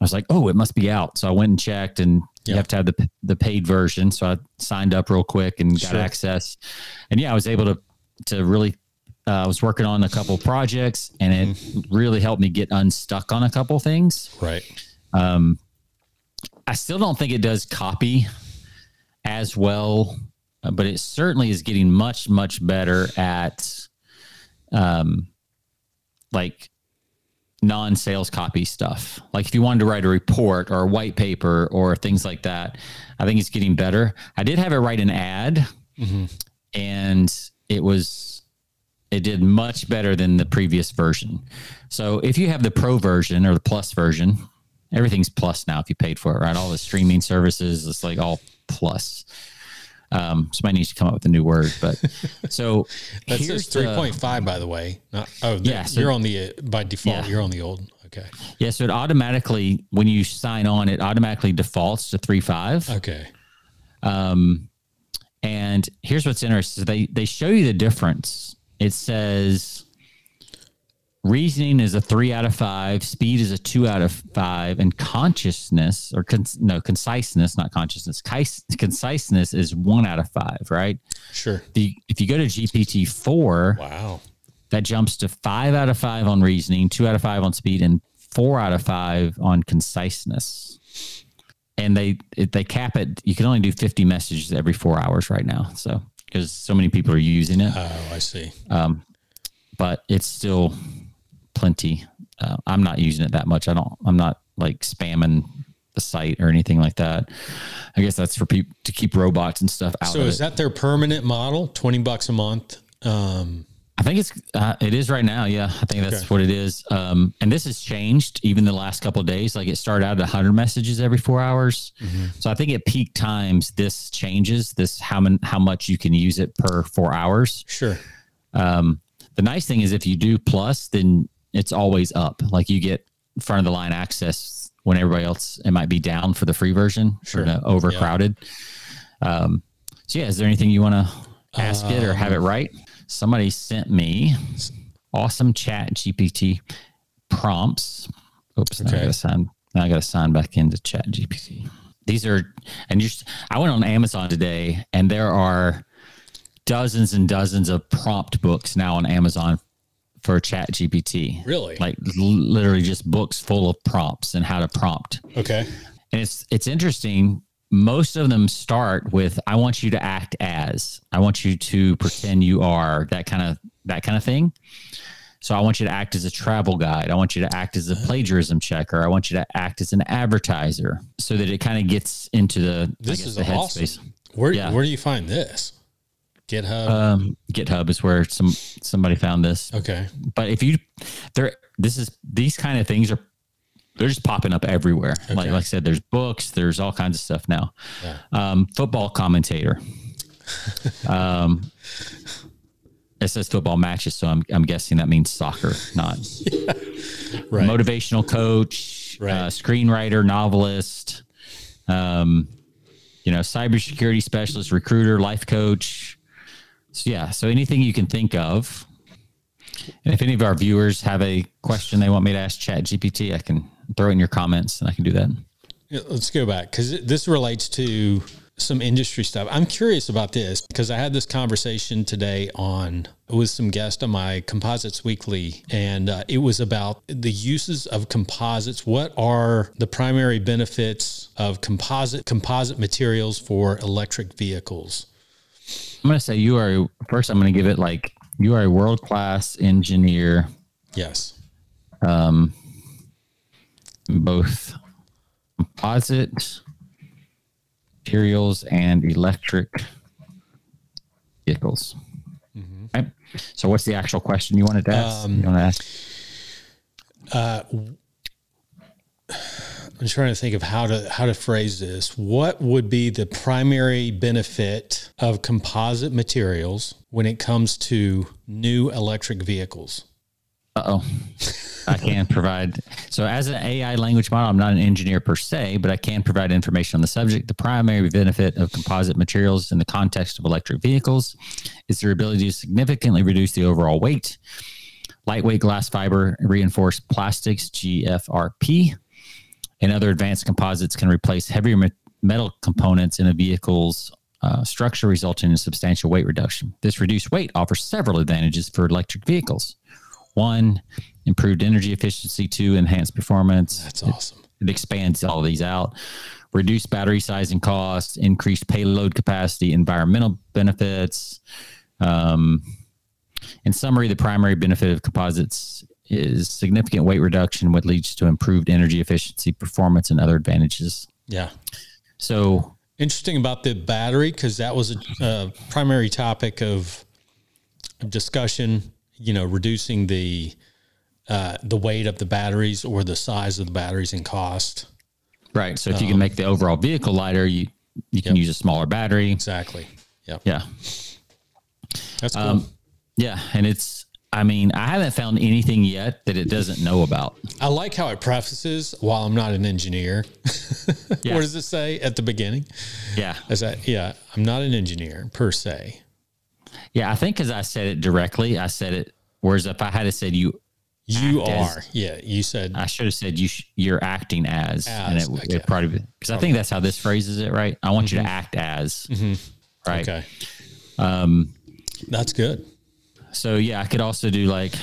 I was like, oh, it must be out. So I went and checked, and you have to have the the paid version. So I signed up real quick and got sure. access. And yeah, I was able to to really. Uh, I was working on a couple projects, and it mm-hmm. really helped me get unstuck on a couple things. Right. Um, I still don't think it does copy as well, but it certainly is getting much much better at, um, like non-sales copy stuff. Like if you wanted to write a report or a white paper or things like that, I think it's getting better. I did have it write an ad, mm-hmm. and it was it did much better than the previous version. So if you have the pro version or the plus version, everything's plus now if you paid for it, right? All the streaming services, it's like all plus. Um, somebody needs to come up with a new word, but so that's three point five, by the way. Not, oh, yeah, so, you're on the uh, by default. Yeah. You're on the old. Okay. Yeah, so it automatically when you sign on, it automatically defaults to three five. Okay. Um, and here's what's interesting: they they show you the difference. It says reasoning is a three out of five, speed is a two out of five, and consciousness or con- no conciseness, not consciousness, conciseness is one out of five. Right? Sure. The, if you go to GPT four, Wow. that jumps to five out of five on reasoning, two out of five on speed, and four out of five on conciseness. And they it, they cap it. You can only do fifty messages every four hours right now. So because so many people are using it, Oh, I see. um, but it's still plenty. Uh, I'm not using it that much. I don't. I'm not like spamming the site or anything like that. I guess that's for people to keep robots and stuff out So is it. that their permanent model? Twenty bucks a month. Um, I think it's uh, it is right now. Yeah, I think that's Okay. what it is. Um, and this has changed even the last couple of days. Like it started out at 100 messages every four hours. So I think at peak times this changes. This how mon- how much you can use it per four hours. sure. Um, the nice thing is if you do plus, then it's always up. Like you get front of the line access when everybody else it might be down for the free version Sure. overcrowded. Um, so yeah, is there anything you want to ask it or have it right? Somebody sent me awesome chat GPT prompts. Oops, now I gotta sign now I gotta sign back into chat GPT. These are and you I went on Amazon today and there are dozens and dozens of prompt books now on Amazon for chat GPT. Really? Like l- literally just books full of prompts and how to prompt. Okay. And it's it's interesting. Most of them start with "I want you to act as." I want you to pretend you are that kind of that kind of thing. So I want you to act as a travel guide. I want you to act as a plagiarism checker. I want you to act as an advertiser, so that it kind of gets into the This guess is the awesome. headspace. Where Yeah. where do you find this? GitHub. Um, GitHub is where some somebody found this. okay. But if you there, this is these kind of things are they're just popping up everywhere. Like Okay. like I said, there's books, there's all kinds of stuff now. Yeah. Um, football commentator. um, it says football matches, so I'm I'm guessing that means soccer, not Right. motivational coach, Right. uh, screenwriter, novelist. Um, you know, cybersecurity specialist, recruiter, life coach. So yeah, so anything you can think of. And if any of our viewers have a question they want me to ask Chat GPT, I can throw in your comments and I can do that. Let's go back because this relates to some industry stuff. I'm curious about this because I had this conversation today on with some guests on my Composites Weekly, and uh, it was about the uses of composites. What are the primary benefits of composite composite materials for electric vehicles? I'm going to say you are first. I'm going to give it like you are a world class engineer, Yes. um, both composite materials and electric vehicles. Mm-hmm. Right. So, what's the actual question you wanted to ask? Um, you want to ask? Uh, I'm trying to think of how to how to phrase this. What would be the primary benefit of composite materials when it comes to new electric vehicles? Uh oh. I can provide. So, as an AI language model, I'm not an engineer per se, but I can provide information on the subject. The primary benefit of composite materials in the context of electric vehicles is their ability to significantly reduce the overall weight. Lightweight glass fiber reinforced plastics, GFRP, and other advanced composites can replace heavier metal components in a vehicle's uh, structure, resulting in substantial weight reduction. This reduced weight offers several advantages for electric vehicles. One, improved energy efficiency. Two, enhanced performance. That's awesome. It expands all these out. Reduced battery size and cost, increased payload capacity, environmental benefits. Um, in summary, the primary benefit of composites is significant weight reduction, what leads to improved energy efficiency, performance, and other advantages. Yeah. So, Interesting about the battery because that was a, a primary topic of discussion. You know, reducing the uh, the weight of the batteries or the size of the batteries and cost. right. So, if you can make the overall vehicle lighter, you you can Yep. use a smaller battery. Exactly. Yeah. Yeah. That's cool. Um, yeah, and it's I mean, I haven't found anything yet that it doesn't know about. I like how it prefaces while I'm not an engineer. Yeah. what does it say at the beginning? Yeah. Is that yeah, I'm not an engineer per se. Yeah. I think because I said it directly, I said it. Whereas if I had to said you, You Act as- are. Yeah, you said I should have said you. Sh- you're acting as, and it, it probably because I think that's how this phrases it, right? I want you to act as, right? okay. Um. That's good. So yeah, I could also do like,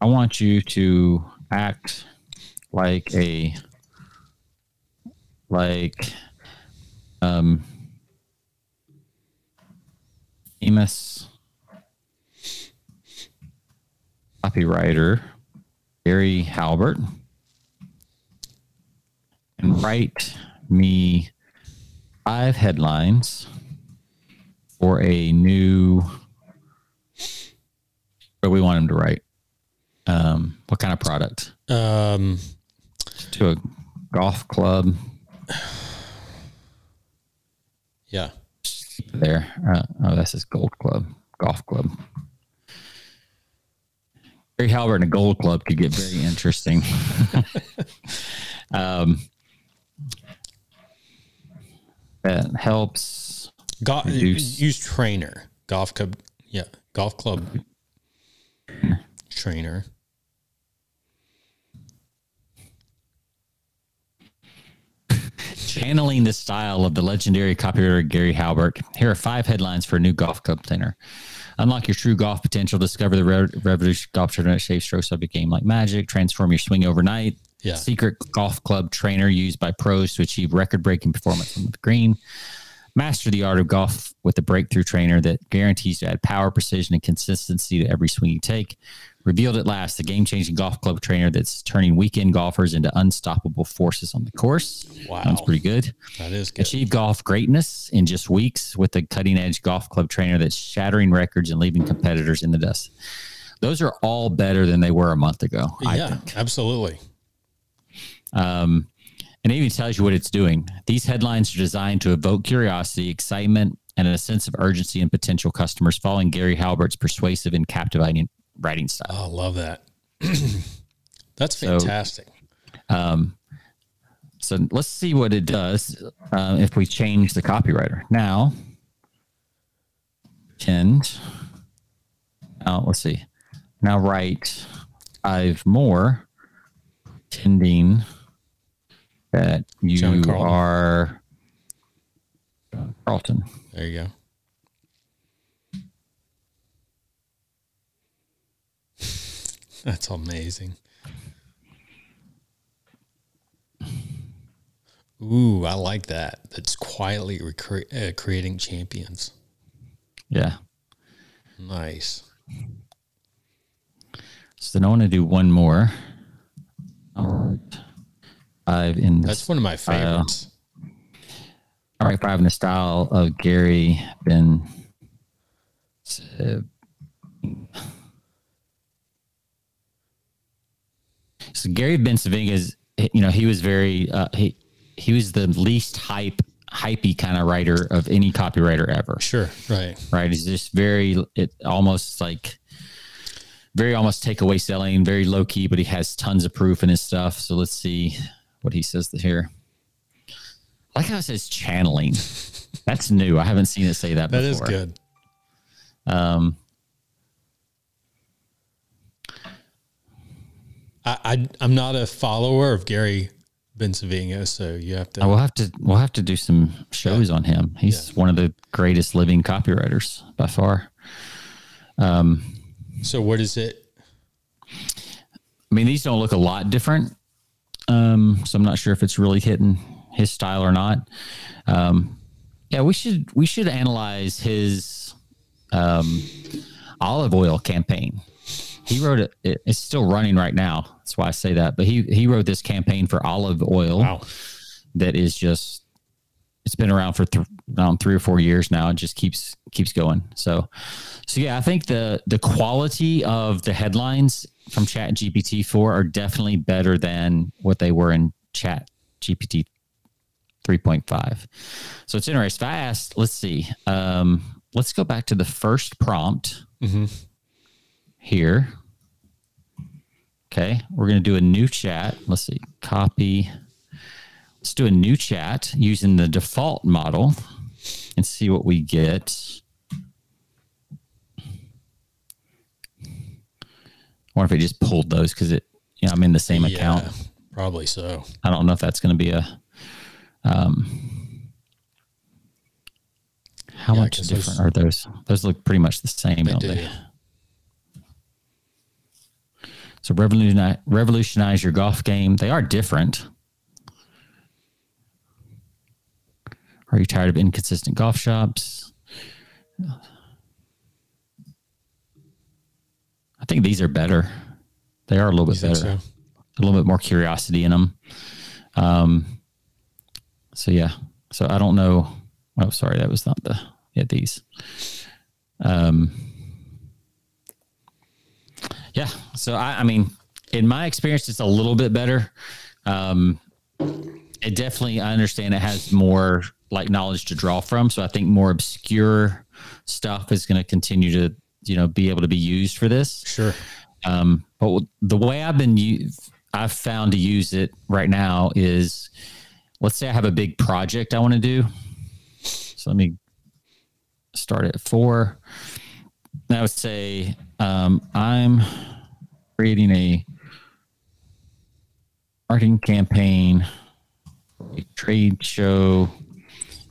I want you to act like a, like, um, famous copywriter Gary Halbert and write me five headlines for a new what we want him to write um what kind of product Um to a golf club yeah. there uh, oh that's his gold club golf club Gary Halbert and a gold club could get very interesting um that helps Go- use trainer. Golf club yeah. Golf club trainer. Channeling the style of the legendary copywriter Gary Halbert, here are five headlines for a new golf club trainer. Unlock your true golf potential. Discover the re- revolution golf tournament shape strokes of a game like magic. Transform your swing overnight. Yeah. Secret golf club trainer used by pros to achieve record breaking performance on the green. Master the art of golf with a breakthrough trainer that guarantees to add power, precision, and consistency to every swing you take. Revealed at last, the game changing golf club trainer that's turning weekend golfers into unstoppable forces on the course. Wow. Sounds pretty good. That is good. Achieve golf greatness in just weeks with the cutting edge golf club trainer that's shattering records and leaving competitors in the dust. Those are all better than they were a month ago. I yeah, think. absolutely. Um, and it even tells you what it's doing. These headlines are designed to evoke curiosity, excitement, and a sense of urgency in potential customers following Gary Halbert's persuasive and captivating writing style. Oh, I love that. That's So- fantastic. Um, so let's see what it does uh, if we change the copywriter. Now, tend. Now, let's see. Now write five more, pretending that you John Carlton. are John Carlton. there you go. That's amazing. Ooh, I like that. That's quietly recre- uh, creating champions. Yeah. Nice. So then I want to do one more. All right. Five in the That's one of my favorites. All right, five in the style of Gary Ben. So Gary Ben is, you know, he was very, uh, he he was the least hype, hypey kind of writer of any copywriter ever. Sure. Right. Right? He's just very, it almost like very almost takeaway selling, very low key, but he has tons of proof in his stuff. So let's see what he says here. I like how it says channeling. That's new. I haven't seen it say that That before. is good. Um, I, I I'm not a follower of Gary Bencivenga, so you have to. I will have to. We'll have to do some shows on him. He's one of the greatest living copywriters by far. Um, so what is it? I mean, these don't look a lot different. Um, so I'm not sure if it's really hitting his style or not. Um, yeah, we should we should analyze his um, olive oil campaign. He wrote it, it. It's still running right now. That's why I say that. But he he wrote this campaign for olive oil. Wow. that is just it's been around for th- um, three or four years now. and just keeps keeps going. So, so yeah, I think the the quality of the headlines from Chat GPT four are definitely better than what they were in Chat GPT three point five. So it's interesting. If I asked, let's see, um, let's go back to the first prompt. Mhm. here. Okay, we're going to do a new chat. Let's see, copy. Let's do a new chat using the default model and see what we get. I wonder if it just pulled those because it, you know, I'm in the same Yeah, account. probably so. I don't know if that's going to be a. Um, how Yeah, much 'cause those- different are those? Those look pretty much the same, They don't do. they? So revolutionize, revolutionize your golf game. They are different. Are you tired of inconsistent golf shops? I think these are better. They are a little bit better. so? A little bit more curiosity in them. Um, so yeah. So I don't know. Oh, sorry, that was not the yeah these. Um, yeah. So I, I mean, in my experience, it's a little bit better. Um, it definitely, I understand it has more like knowledge to draw from. So I think more obscure stuff is going to continue to, you know, be able to be used for this. Sure. Um, but the way I've been, I've found to use it right now is, let's say I have a big project I want to do. So let me start at four. I would say um, I'm creating a marketing campaign, a trade show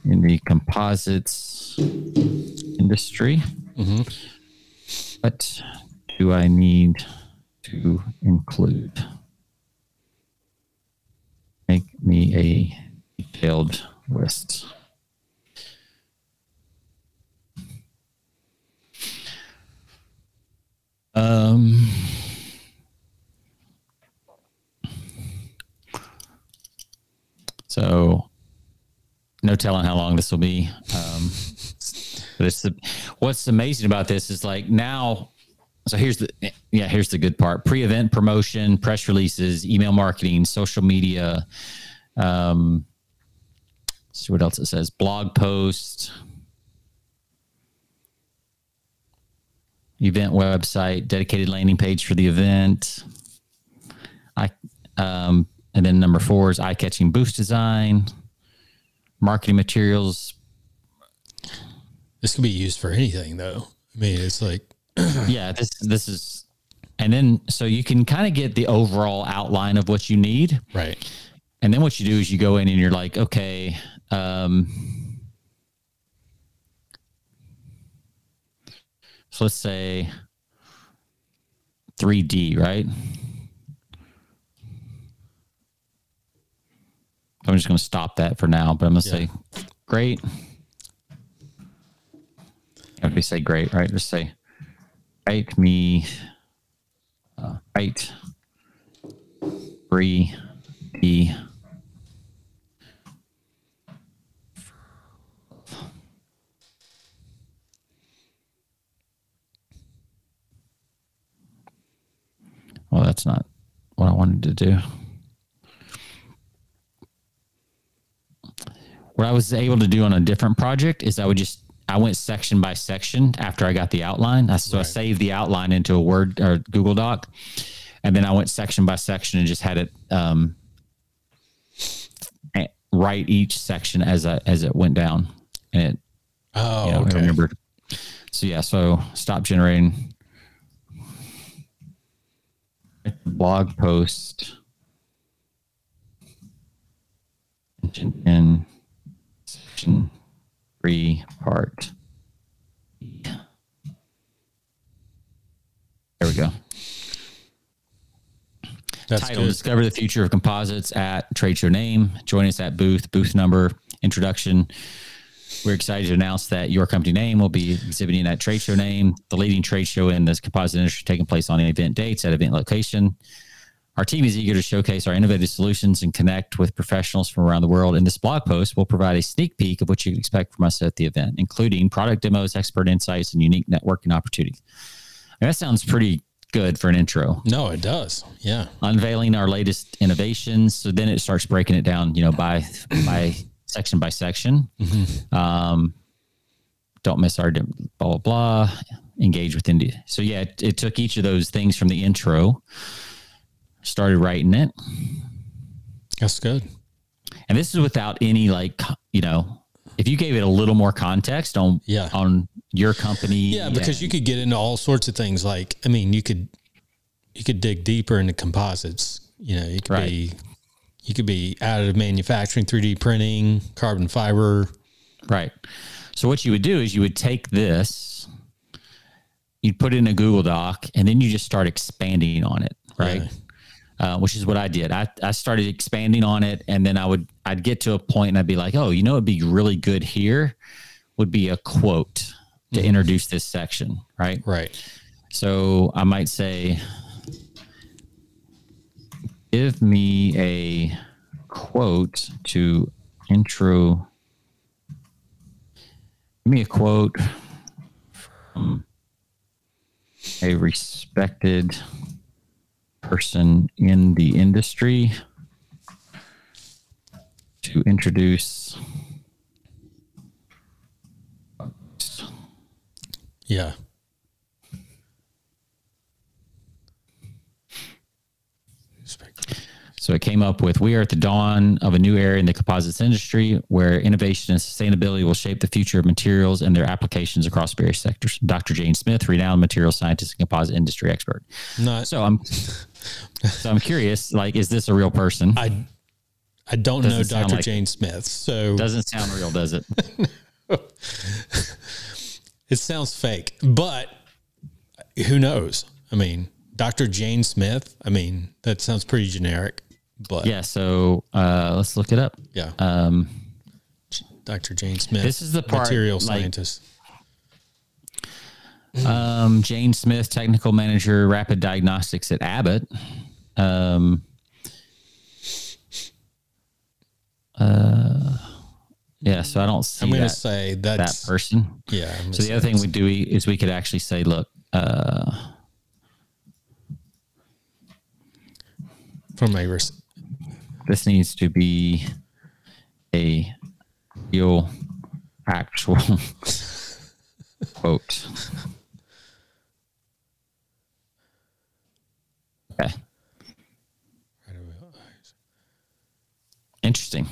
in the composites industry. What do I need to include? Make me a detailed list. Um, so no telling how long this will be. Um, the, what's amazing about this is like now. So here's the yeah here's the good part: pre-event promotion, press releases, email marketing, social media. Um, see what else it says: blog post, event website, dedicated landing page for the event. I um, and then number four is eye-catching boost design, marketing materials, This could be used for anything, though. I mean, it's like yeah this this is and then so you can kind of get the overall outline of what you need right. and then what you do is you go in and you're like okay um so let's say 3d right i'm just going to stop that for now but i'm going to Yeah. say great. If we say great right? Just say write me uh, write three D well that's not what I wanted to do what I was able to do on a different project is I would just I went section by section after I got the outline. I, so I saved the outline into a Word or Google Doc, and then I went section by section and just had it um, write each section as I, as it went down, and it Oh, you know, okay. I remember. So yeah, so stop generating blog post in section three part. There we go. That's Title: good. Discover the future of composites at trade show name. Join us at booth. Booth number. Introduction. We're excited to announce that your company name will be exhibiting at trade show name, the leading trade show in this composite industry, taking place on event dates at event location. Our team is eager to showcase our innovative solutions and connect with professionals from around the world. In this blog post, we'll provide a sneak peek of what you can expect from us at the event, including product demos, expert insights, and unique networking opportunities. And that sounds pretty good for an intro No, it does. Yeah. unveiling our latest innovations. So then it starts breaking it down, you know, by by section by section. Um, don't miss our blah blah blah engage with India. So yeah, it, it took each of those things from the intro, started writing it, That's good. and this is without any like you know, if you gave it a little more context on Yeah. on your company, Yeah, because you could get into all sorts of things. Like, I mean, you could you could dig deeper into composites. You know, you could Right. be you could be additive manufacturing, three D printing, carbon fiber. Right. So what you would do is you would take this, you'd put it in a Google Doc, and then you just start expanding on it, right? Uh, which is what I did. I, I started expanding on it, and then I would I'd get to a point and I'd be like, oh, you know, it'd be really good here would be a quote to introduce this section, right? Right. So I might say, give me a quote to intro. Give me a quote from a respected person in the industry to introduce. Yeah. So it came up with We are at the dawn of a new era in the composites industry where innovation and sustainability will shape the future of materials and their applications across various sectors. Dr. Jane Smith, renowned material scientist and composite industry expert. Not. So I'm so I'm curious, like, is this a real person? I. I don't know Doesn't sound Dr. like- Jane Smith, so Doesn't sound real, does it? it sounds fake. But who knows? I mean, Dr. Jane Smith. I mean, that sounds pretty generic. But Yeah. So uh, let's look it up. yeah, Um, Dr. Jane Smith. This is the part, material like- scientist. Um, Jane Smith, technical manager, rapid diagnostics at Abbott. Um, uh, yeah, so I don't see I'm going to that, say that that's person. yeah. So the other thing we do is we could actually say, look, uh, from a res- this needs to be a real, actual quote. Okay. Interesting.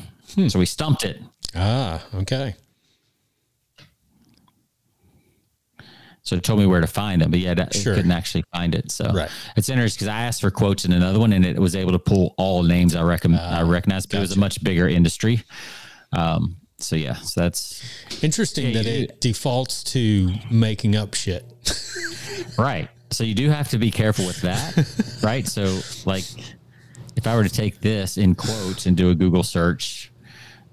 So we stumped it. ah okay. So it told me where to find it, but yeah, it Sure. couldn't actually find it. So Right. it's interesting because I asked for quotes in another one, and it was able to pull all names I reckon I recognize, but it was a Ah, much bigger industry. Um, so yeah, so that's Interesting Yeah, that you- it defaults to making up shit. right. So you do have to be careful with that, right? So like, if I were to take this in quotes and do a Google search,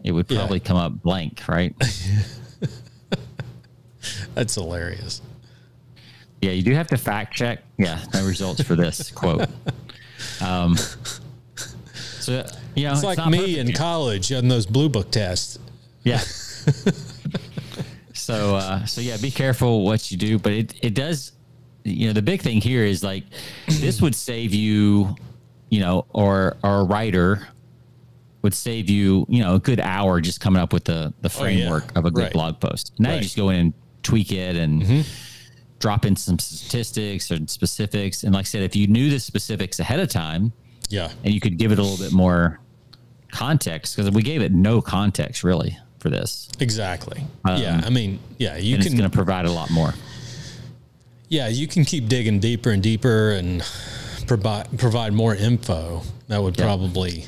it would Yeah. probably come up blank, right? That's hilarious. Yeah, you do have to fact check. Yeah, no results for this quote. Um, so you know, It's like not me in college on those blue book tests. Yeah. so uh, so yeah, be careful what you do, but it it does. You know, the big thing here is like this would save you, you know, or or a writer would save you, you know, a good hour just coming up with the the Oh, yeah. framework of a good Right. blog post. Now you just go in and tweak it and Mm-hmm. drop in some statistics or specifics. And like I said, if you knew the specifics ahead of time, Yeah. and you could give it a little bit more context because we gave it no context really for this Exactly. yeah. I mean, yeah, you Um, can it's going to provide a lot more yeah, you can keep digging deeper and deeper and provide provide more info. That would Yeah. probably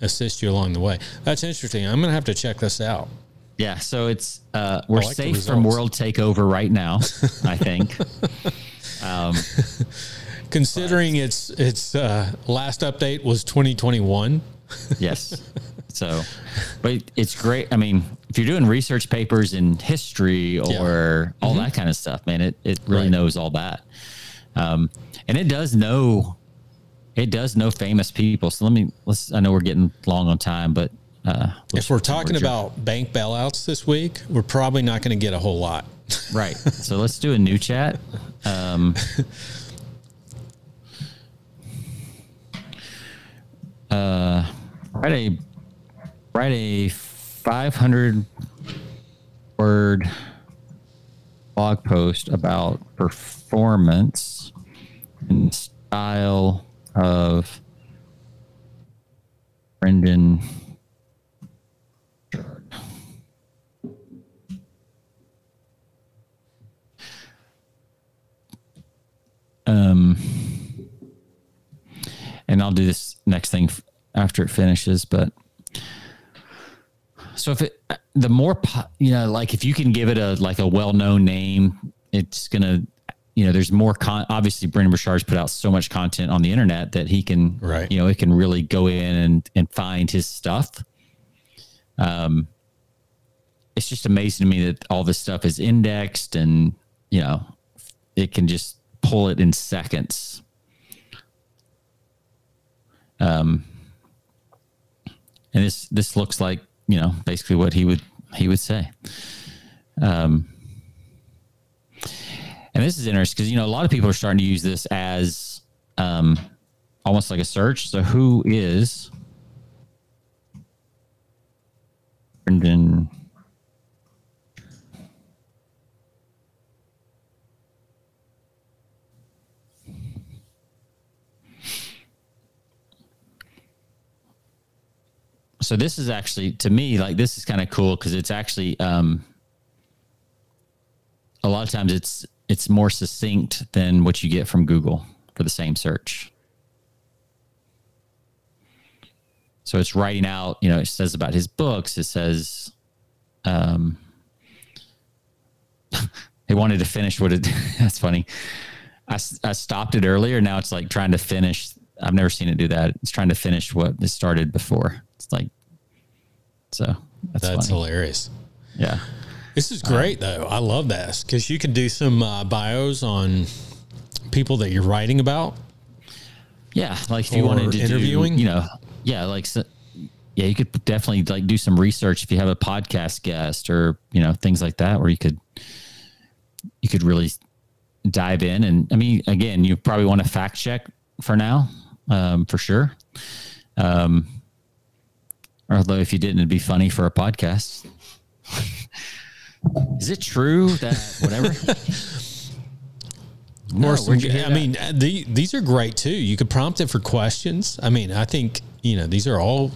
assist you along the way. That's interesting. I'm going to have to check this out. yeah so it's uh we're like safe from world takeover right now i think um Considering its its uh, last update was 2021. yes so but it's great i mean if you're doing research papers in history or yeah. all mm-hmm. that kind of stuff, man, it, it really right. knows all that. Um, and it does know, it does know famous people. So let me, let's, I know we're getting long on time, but, uh, if we're talking about bank bailouts this week, we're probably not going to get a whole lot. right. So let's do a new chat. Um, uh, Friday, Friday, 500 word blog post about performance and style of Brendon. Um, and I'll do this next thing after it finishes, but so if it, the more, you know, like if you can give it a, like a well-known name, it's going to, you know, there's more con obviously Brendon Burchard's put out so much content on the internet that he can, right. you know, it can really go in and, and find his stuff. Um, it's just amazing to me that all this stuff is indexed and, you know, it can just pull it in seconds. Um, and this, this looks like you know, basically what he would he would say. Um, and this is interesting because you know a lot of people are starting to use this as um, almost like a search. So who is Brendon? So this is actually to me like this is kind of cool because it's actually um, a lot of times it's it's more succinct than what you get from Google for the same search. So it's writing out, you know, it says about his books. It says, um, they wanted to finish what it, that's funny. I, I stopped it earlier. Now it's like trying to finish. I've never seen it do that. It's trying to finish what it started before. It's like so that's, that's hilarious. Yeah. This is great though. I love this because you can do some uh, bios on people that you're writing about. Yeah, like if you wanted to interviewing, do, you know, yeah, like so, yeah, you could definitely like do some research if you have a podcast guest or you know things like that, where you could you could really dive in. And I mean, again, you probably want to fact check for now, um, for sure. Um, Although, if you didn't, it'd be funny for a podcast. Is it true that whatever? no, I mean, uh, the, these are great too. You could prompt it for questions. I mean, I think you know these are all.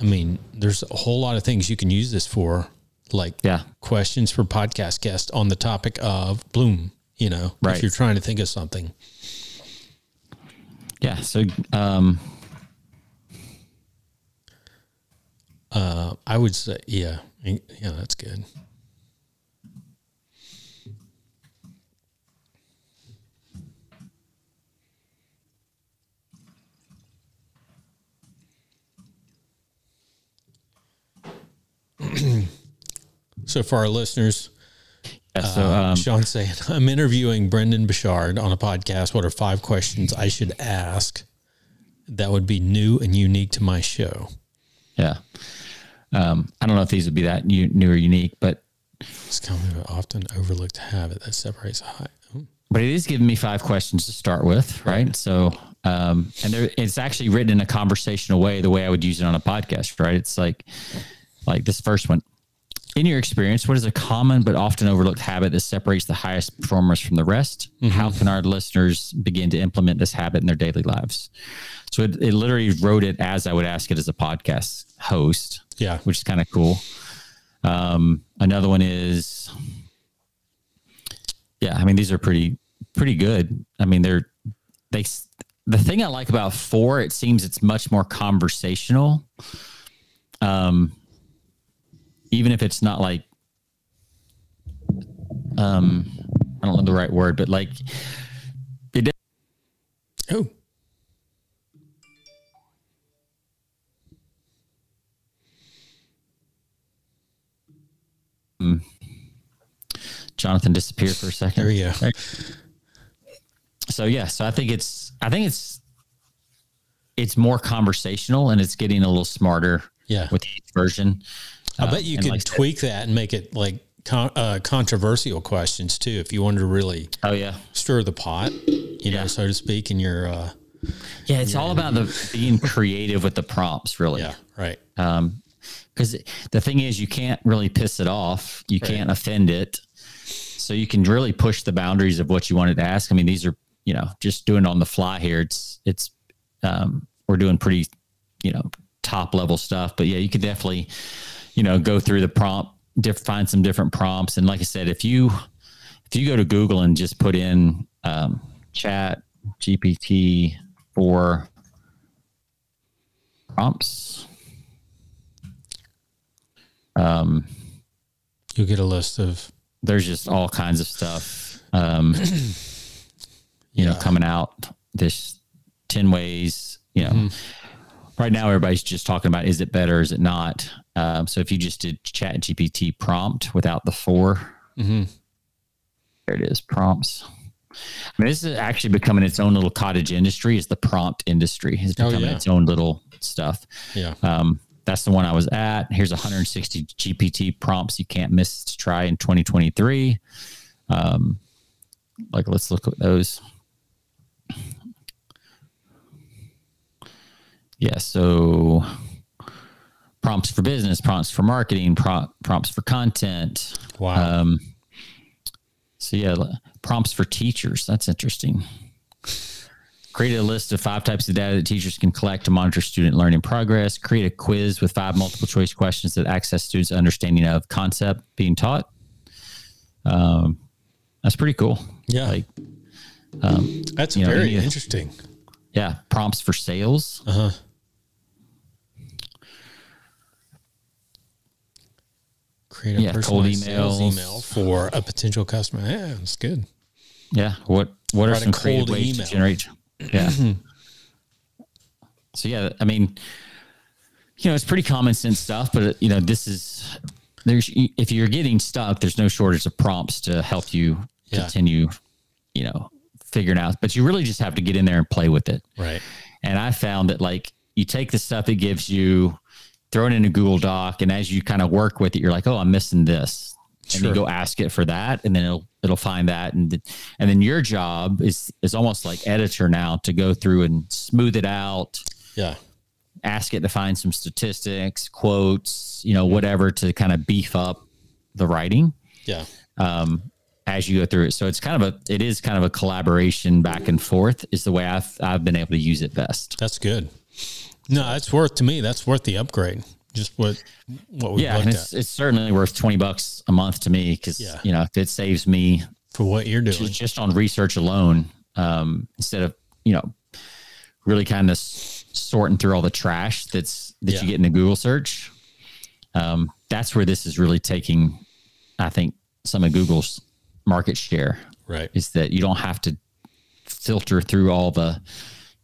I mean, there's a whole lot of things you can use this for, like yeah. questions for podcast guests on the topic of Bloom. You know, right. if you're trying to think of something. Yeah. So, um, Uh, I would say, yeah, yeah, that's good. so for our listeners, yeah, so, uh, um, Sean's saying, I'm interviewing Brendon Burchard on a podcast. What are five questions I should ask that would be new and unique to my show? Yeah. Um, I don't know if these would be that new, new or unique, but it's kind of an often overlooked habit that separates high. But it is giving me five questions to start with, right? right. So, um, and there, it's actually written in a conversational way, the way I would use it on a podcast, right? It's like, like this first one. In your experience, what is a common but often overlooked habit that separates the highest performers from the rest? Mm-hmm. How can our listeners begin to implement this habit in their daily lives? So it, it literally wrote it as I would ask it as a podcast host. Yeah. Which is kind of cool. Um, another one is, yeah, I mean, these are pretty, pretty good. I mean, they're, they, the thing I like about four, it seems it's much more conversational. Um, even if it's not like, um, I don't know the right word, but like, it. Oh. Jonathan disappeared for a second. There we go. So yeah, so I think it's I think it's it's more conversational and it's getting a little smarter. Yeah. With each version. I bet you could like tweak that and make it like con- uh, controversial questions too, if you wanted to really. Oh yeah. Stir the pot, you yeah. know, so to speak, in your. Uh, yeah, it's all about the being creative with the prompts, really. Yeah, right. Um, because the thing is, you can't really piss it off. You right. can't offend it. so you can really push the boundaries of what you wanted to ask. I mean, these are you know just doing on the fly here. It's it's um, we're doing pretty you know top level stuff, but yeah, you could definitely you know go through the prompt, diff, find some different prompts, and like I said, if you if you go to Google and just put in um, chat GPT for prompts. Um, You'll get a list of there's just all kinds of stuff, um, you know, coming out. This ten ways, you know. Mm-hmm. Right now, everybody's just talking about is it better, is it not? Um, so if you just did Chat GPT prompt without the 4 Mm-hmm. there it is, prompts. I mean, this is actually becoming its own little cottage industry. Is the prompt industry? It's Oh, becoming yeah. its own little stuff. yeah. Um, that's the one I was at. Here's 160 GPT prompts you can't miss to try in 2023. Um, like, let's look at those. Yeah, so prompts for business, prompts for marketing, pro- prompts for content. Wow. Um, so yeah, prompts for teachers. That's interesting. Create a list of five types of data that teachers can collect to monitor student learning progress. Create a quiz with five multiple choice questions that access students' understanding of concept being taught. Um, that's pretty cool. yeah. Like, That's you know, very of- interesting. yeah, prompts for sales. Uh huh. Create a Yeah, cold personalized email for a potential customer. Yeah, that's good. Yeah. What What are some creative ways email. to generate? Yeah. so yeah, I mean, you know, it's pretty common sense stuff, but you know, this is there's if you're getting stuck, there's no shortage of prompts to help you Yeah. continue, you know, figuring out. But you really just have to get in there and play with it. Right. And I found that like you take the stuff it gives you, throw it in a Google Doc, and as you kind of work with it, you're like, oh, I'm missing this. And Sure. you go ask it for that, and then it'll it'll find that, and and then your job is is almost like editor now to go through and smooth it out, Yeah. ask it to find some statistics, quotes, you know, whatever to kind of beef up the writing Yeah. um, as you go through it. So it's kind of a it is kind of a collaboration back and forth is the way I've I've been able to use it best. That's good. No, that's worth to me. That's worth the upgrade. Just what what we yeah, and it's it's certainly worth twenty bucks a month to me because Yeah. you know it saves me for what you're doing. just, just on research alone, um, instead of you know really kind of sorting through all the trash that's that Yeah. you get in the Google search. Um, that's where this is really taking, I think, some of Google's market share Right. is that you don't have to filter through all the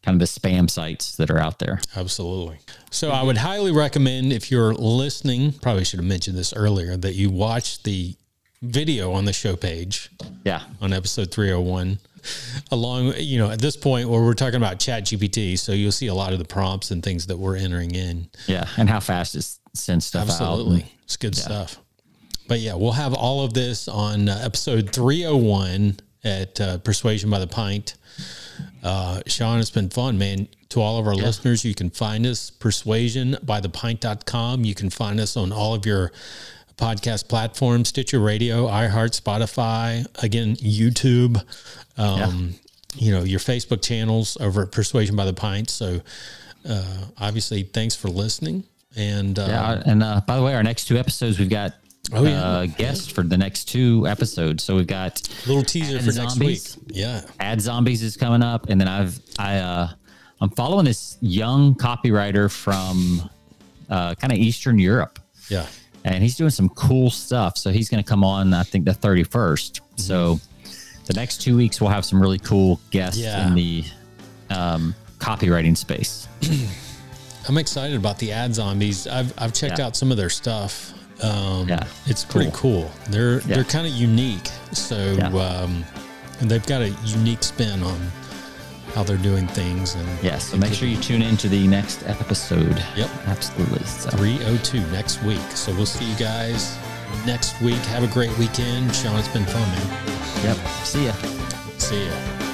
kind of the spam sites that are out there. Absolutely. So I would highly recommend if you're listening, probably should have mentioned this earlier, that you watch the video on the show page Yeah, on episode 301 along you know at this point where we're talking about chat gpt so you'll see a lot of the prompts and things that we're entering in yeah, and how fast it sends stuff out. absolutely it's good stuff but yeah we'll have all of this on uh, episode 301 at uh, persuasion by the pint. Uh, sean it's been fun man. To all of our listeners you can find us persuasion by the pint.com you can find us on all of your podcast platforms stitcher radio iheart spotify again youtube um, you know your facebook channels over at persuasion by the pint. So uh, obviously thanks for listening and uh, Yeah, and uh, by the way, our next two episodes, we've got Oh, yeah. uh, guests for the next two episodes. So we've got a little teaser for next zombies. week yeah Ad Zombies is coming up, and then I've I uh, I'm following this young copywriter from uh, kind of Eastern Europe, yeah and he's doing some cool stuff. So he's going to come on, I think, the 31st. So the next two weeks, we'll have some really cool guests Yeah. in the um, copywriting space. I'm excited about the ad zombies. I've I've checked Yeah. out some of their stuff. Um, Yeah, it's pretty cool. They're Yeah. they're kind of unique. So Yeah. um, and they've got a unique spin on how they're doing things. And Yeah, so make sure you tune in to the next episode. Yep. Absolutely. So, 302 next week. So we'll see you guys next week. Have a great weekend, Sean. It's been fun, man. yep. See ya. See ya.